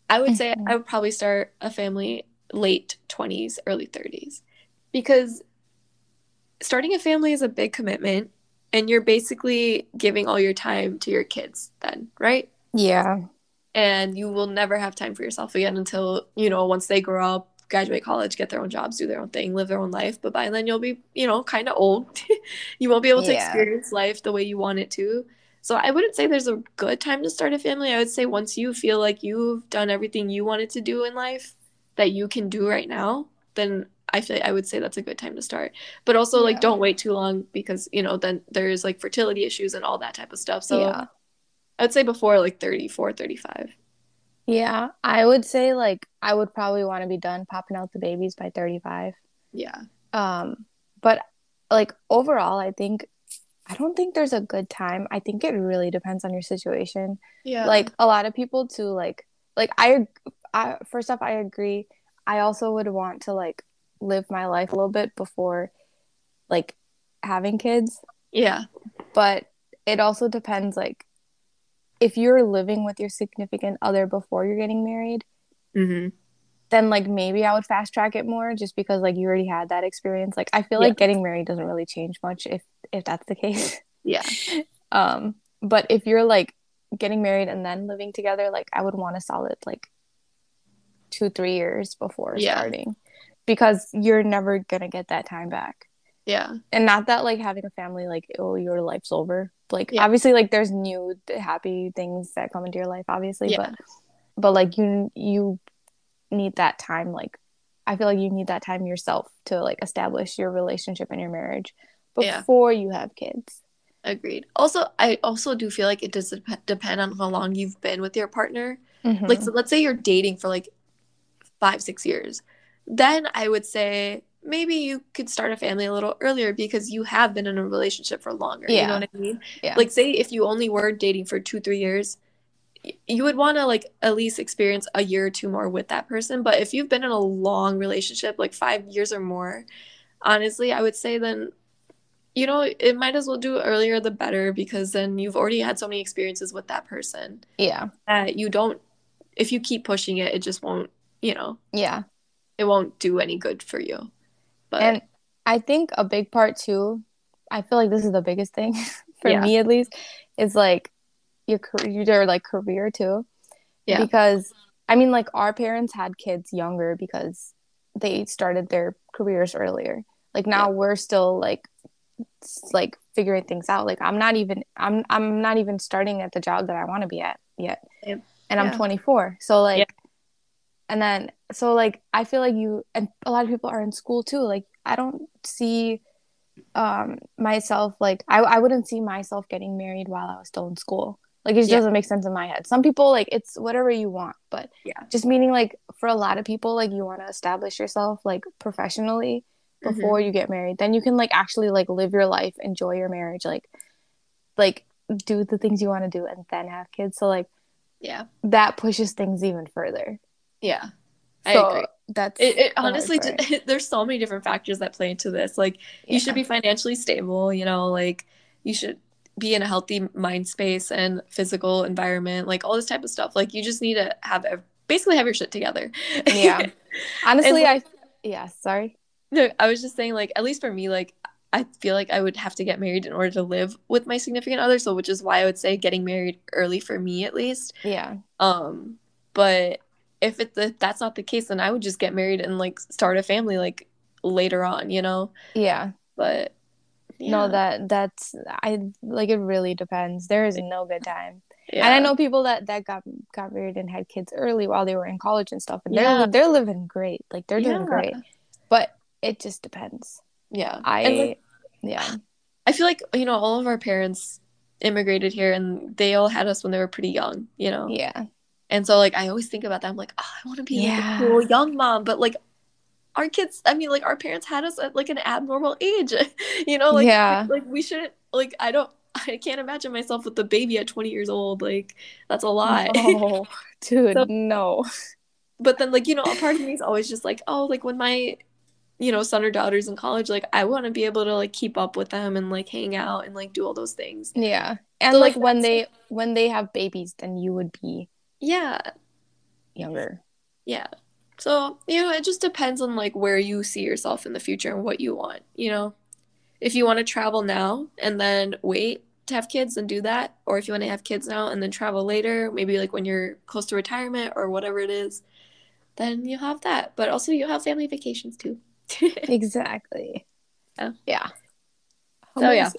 I would say Mhm. I would probably start a family late 20s, early 30s. Because starting a family is a big commitment and you're basically giving all your time to your kids then, right? Yeah. And you will never have time for yourself again until, you know, once they grow up, graduate college, get their own jobs, do their own thing, live their own life. But by then you'll be, you know, kind of old. you won't be able to Yeah. experience life the way you want it to. So I wouldn't say there's a good time to start a family. I would say once you feel like you've done everything you wanted to do in life that you can do right now, then I feel I would say that's a good time to start. But also like don't wait too long because, you know, then there's like fertility issues and all that type of stuff. So yeah. I'd say before like 34, 35. Yeah. I would say like I would probably want to be done popping out the babies by 35. Yeah. Um, but like overall, I think I don't think there's a good time. I think it really depends on your situation. Yeah. Like a lot of people too, like like I, I first off, I agree. I also would want to like live my life a little bit before like having kids, yeah. but it also depends like if you're living with your significant other before you're getting married, Mm-hmm. then like maybe I would fast track it more just because like you already had that experience. Like I feel Yeah. like getting married doesn't really change much if if that's the case. Yeah. Um but if you're like getting married and then living together, like I would want a solid like 2 3 years before Yeah. starting because you're never going to get that time back. Yeah. And not that like having a family like oh your life's over. Like Yeah. obviously like there's new happy things that come into your life obviously, Yeah. but but like you you need that time like i feel like you need that time yourself to like establish your relationship and your marriage Yeah. before you have kids Agreed. Also, I also do feel like it does dep- depend on how long you've been with your partner. Mhm. Like, so let's say you're dating for like five, six years. Then I would say maybe you could start a family a little earlier because you have been in a relationship for longer. Yeah. You know what I mean? Yeah. Like, say if you only were dating for two, three years, you would want to like at least experience a year or two more with that person. But if you've been in a long relationship, like five years or more, honestly, I would say then you know, it might as well do earlier the better because then you've already had so many experiences with that person yeah that you don't, if you keep pushing it, it just won't, you know, yeah it won't do any good for you. But and i think a big part too i feel like this is the biggest thing for Yeah. me at least is like your career your like career too Yeah. because i mean like our parents had kids younger because they started their careers earlier like now we're still like like figuring things out. Like I'm not even I'm I'm not even starting at the job that I want to be at yet. Yeah. And I'm 24. So like Yeah. And then so like I feel like you and a lot of people are in school too. Like I don't see um myself like I I wouldn't see myself getting married while I was still in school. Like it just Yeah. doesn't make sense in my head. Some people like it's whatever you want, but Yeah. just meaning like for a lot of people like you want to establish yourself like professionally Mm-hmm. before you get married then you can like actually like live your life enjoy your marriage like like do the things you want to do and then have kids so like Yeah. that pushes things even further Yeah. I so agree. that's It, it honestly, there's so many different factors that play into this. Like, you should be financially stable, you know, like, you should be in a healthy mind space and physical environment, like, all this type of stuff. Like, you just need to have ev- basically have your shit together. Yeah. honestly i yeah sorry No, I was just saying, like, at least for me, like, I feel like I would have to get married in order to live with my significant other. So, which is why I would say getting married early for me, at least. yeah Um, but if it if that's not the case, then I would just get married and like start a family like later on, you know. yeah But no that that's i like it really depends there is no good time yeah. and i know people that that got got married and had kids early while they were in college and stuff and they're Yeah. they're living great like they're doing Yeah. great but it just depends Yeah, i like, yeah I feel like you know all of our parents immigrated here and they all had us when they were pretty young, you know. yeah And so like I always think about that. I'm like, oh, I want to be like a cool young mom, but like our kids, I mean, like our parents had us at like an abnormal age, you know, like Yeah. like we shouldn't like I don't I can't imagine myself with a baby at 20 years old. Like that's a lot. no dude So- no but then like you know a part of me is always just like oh like when my you know son or daughter's in college like i want to be able to like keep up with them and like hang out and like do all those things yeah and So, like like, when they when they have babies then you would be yeah. Younger. Yeah. So you know it just depends on like where you see yourself in the future and what you want you know? If you want to travel now and then wait to have kids and do that or if you want to have kids now and then travel later maybe like when you're close to retirement or whatever it is then you'll have that. But also you'll have family vacations too. Exactly. Yeah. yeah. So, yeah.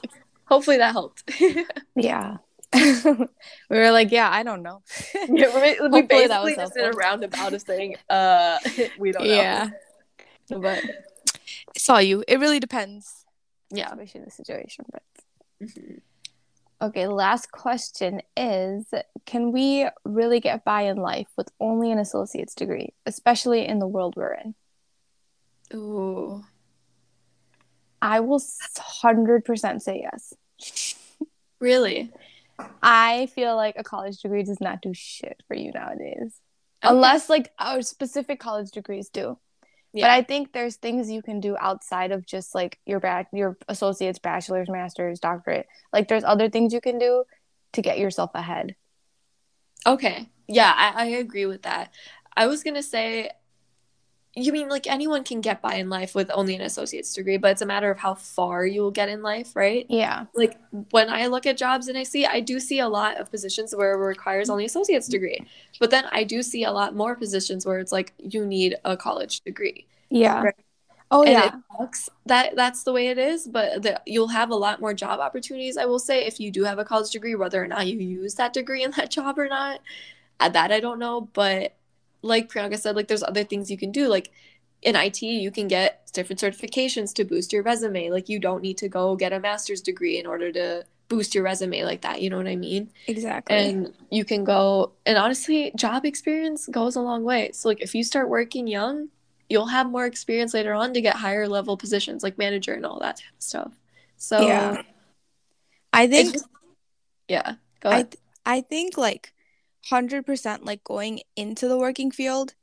hopefully that helped. Yeah we were like yeah i don't know Yeah, we, we Hopefully that was basically just a roundabout of saying, uh, we don't know. yeah but saw you it really depends Yeah. situation to situation but Mhm. Okay, last question is Can we really get by in life with only an associate's degree, especially in the world we're in? Ooh. I will 100% say yes. Really? I feel like a college degree does not do shit for you nowadays. Okay. Unless, like, our specific college degrees do. But I think there's things you can do outside of just like your back, your associate's, bachelor's, master's, doctorate. Like, there's other things you can do to get yourself ahead. Okay. Yeah, I, I agree with that. I was gonna say, you mean like anyone can get by in life with only an associate's degree, but it's a matter of how far you will get in life, right? Yeah. Like when I look at jobs and I see, I do see a lot of positions where it requires only associate's degree, but then I do see a lot more positions where it's like you need a college degree. Yeah. Right. Oh, and yeah. it sucks that that's the way it is but the, you'll have a lot more job opportunities i will say if you do have a college degree whether or not you use that degree in that job or not uh, that i don't know but like priyanka said like there's other things you can do. Like in it you can get different certifications to boost your resume. Like you don't need to go get a master's degree in order to boost your resume like that. You know what i mean? Exactly. and you can go and honestly job experience goes a long way. So like if you start working young you'll have more experience later on to get higher level positions like manager and all that type of stuff. So Yeah. I think just- yeah go I ahead. th- I think like 100% like going into the working field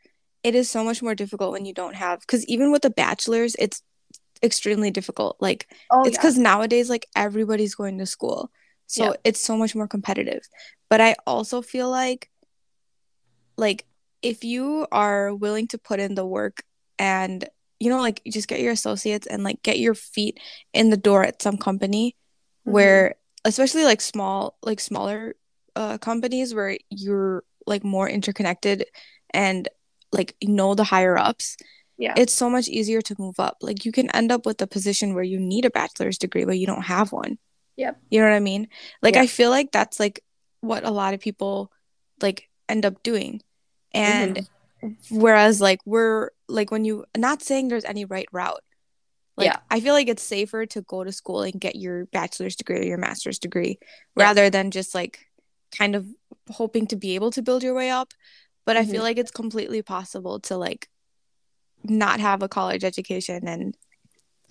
it is so much more difficult when you don't have cuz even with the bachelor's it's extremely difficult like oh it's cuz nowadays like everybody's going to school so Yeah. it's so much more competitive but I also feel like like if you are willing to put in the work and you know like you just get your associates and like get your feet in the door at some company Mhm. where especially like small like smaller uh companies where you're like more interconnected and like you know the higher ups yeah it's so much easier to move up like you can end up with a position where you need a bachelor's degree but you don't have one Yep. You know what I mean? Like Yeah. I feel like that's like what a lot of people like end up doing. And whereas like we're like when you not saying there's any right route. Like Yeah. I feel like it's safer to go to school and get your bachelor's degree or your master's degree Yeah. rather than just like kind of hoping to be able to build your way up. But I feel Mhm. like it's completely possible to like not have a college education and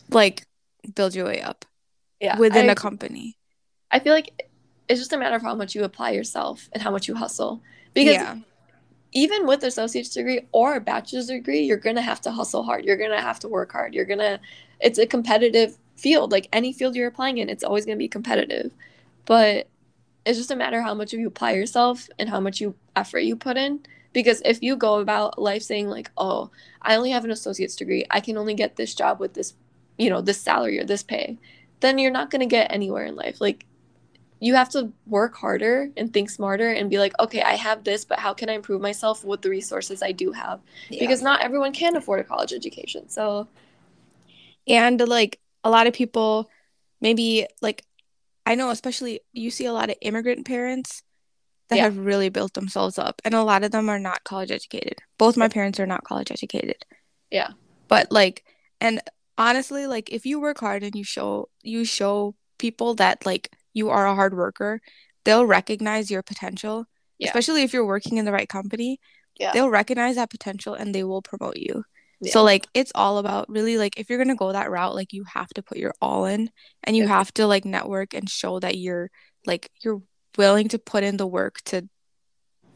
like build your way up Yeah. within I a company. I feel like it's just a matter of how much you apply yourself and how much you hustle. Because yeah. even with associate's degree or a bachelor's degree, you're gonna have to hustle hard. You're gonna have to work hard. You're gonna it's a competitive field. Like any field you're applying in, it's always gonna be competitive. But it's just a matter of how much of you apply yourself and how much you effort you put in. Because if you go about life saying like, oh, I only have an associate's degree, I can only get this job with this, you know, this salary or this pay, then you're not gonna get anywhere in life. Like you have to work harder and think smarter and be like, okay, I have this, but how can I improve myself with the resources I do have? Because not everyone can afford a college education. So, and like a lot of people maybe like I know especially you see a lot of immigrant parents that Yeah. have really built themselves up and a lot of them are not college educated. Both my parents are not college educated. Yeah. But like and honestly like if you work hard and you show you show people that like you are a hard worker, they'll recognize your potential. Yeah. Especially if you're working in the right company. Yeah. They'll recognize that potential and they will promote you. Yeah. So like it's all about really like if you're gonna go that route, like you have to put your all in and you Yeah. have to like network and show that you're like you're willing to put in the work to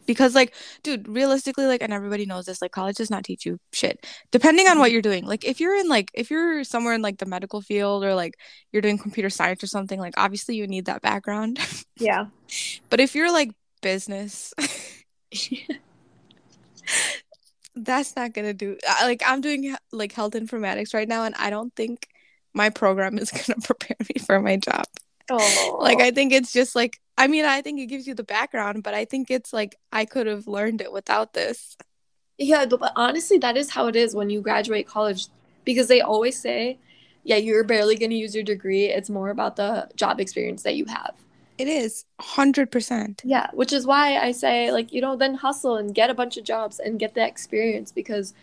because like dude realistically like and everybody knows this like college does not teach you shit depending on what mm-hmm. you're doing like if you're in like if you're somewhere in like the medical field or like you're doing computer science or something like obviously you need that background yeah. but if you're like business that's not gonna do like i'm doing like health informatics right now and i don't think my program is gonna prepare me for my job oh, like i think it's just like i mean i think it gives you the background but i think it's like i could have learned it without this yeah, but honestly, that is how it is when you graduate college because they always say, yeah, you're barely going to use your degree. It's more about the job experience that you have. It is 100% Yeah, which is why I say, like, you know, then hustle and get a bunch of jobs and get that experience because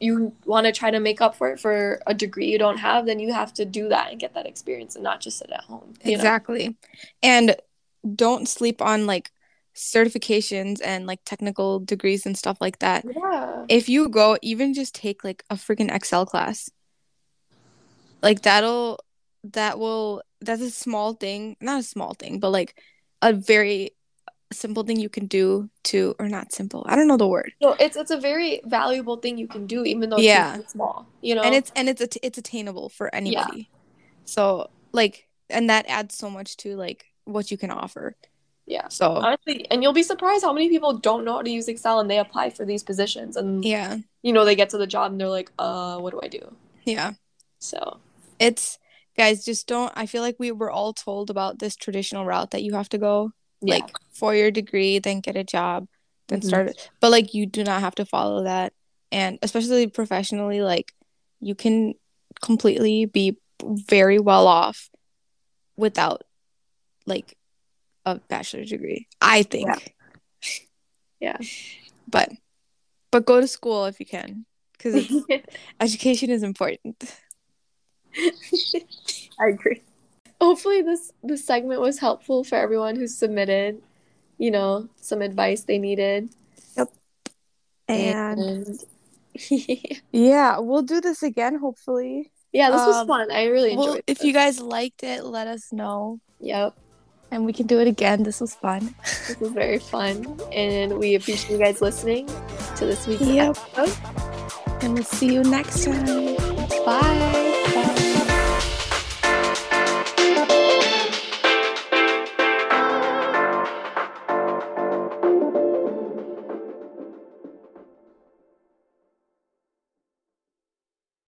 you want to try to make up for it for a degree you don't have, then you have to do that and get that experience and not just sit at home. you know? exactly and don't sleep on like certifications and like technical degrees and stuff like that Yeah. if you go even just take like a freaking excel class like that'll that will that's a small thing not a small thing but like a very simple thing you can do to or not simple i don't know the word No, it's it's a very valuable thing you can do, even though Yeah. super small. You know, and it's and it's att- it's attainable for anybody Yeah. so like and that adds so much to like what you can offer yeah. so Honestly, and you'll be surprised how many people don't know how to use Excel and they apply for these positions, and yeah you know they get to the job and they're like, uh, what do I do? yeah So it's guys just don't i feel like we were all told about this traditional route that you have to go yeah, like for your degree, then get a job, then Mhm. start it. But like you do not have to follow that. And especially professionally, like you can completely be very well off without like a bachelor's degree. I think. Yeah. But but go to school if you can. Because education is important. I agree. Hopefully this this segment was helpful for everyone who submitted, you know, some advice they needed. Yep. And yeah, we'll do this again hopefully. yeah, this was Um, fun. I really enjoyed Well, it. if you guys liked it, let us know. Yep. and we can do it again. This was fun. This was very fun. And we appreciate you guys listening to this week's Yep. episode. And we'll see you next time.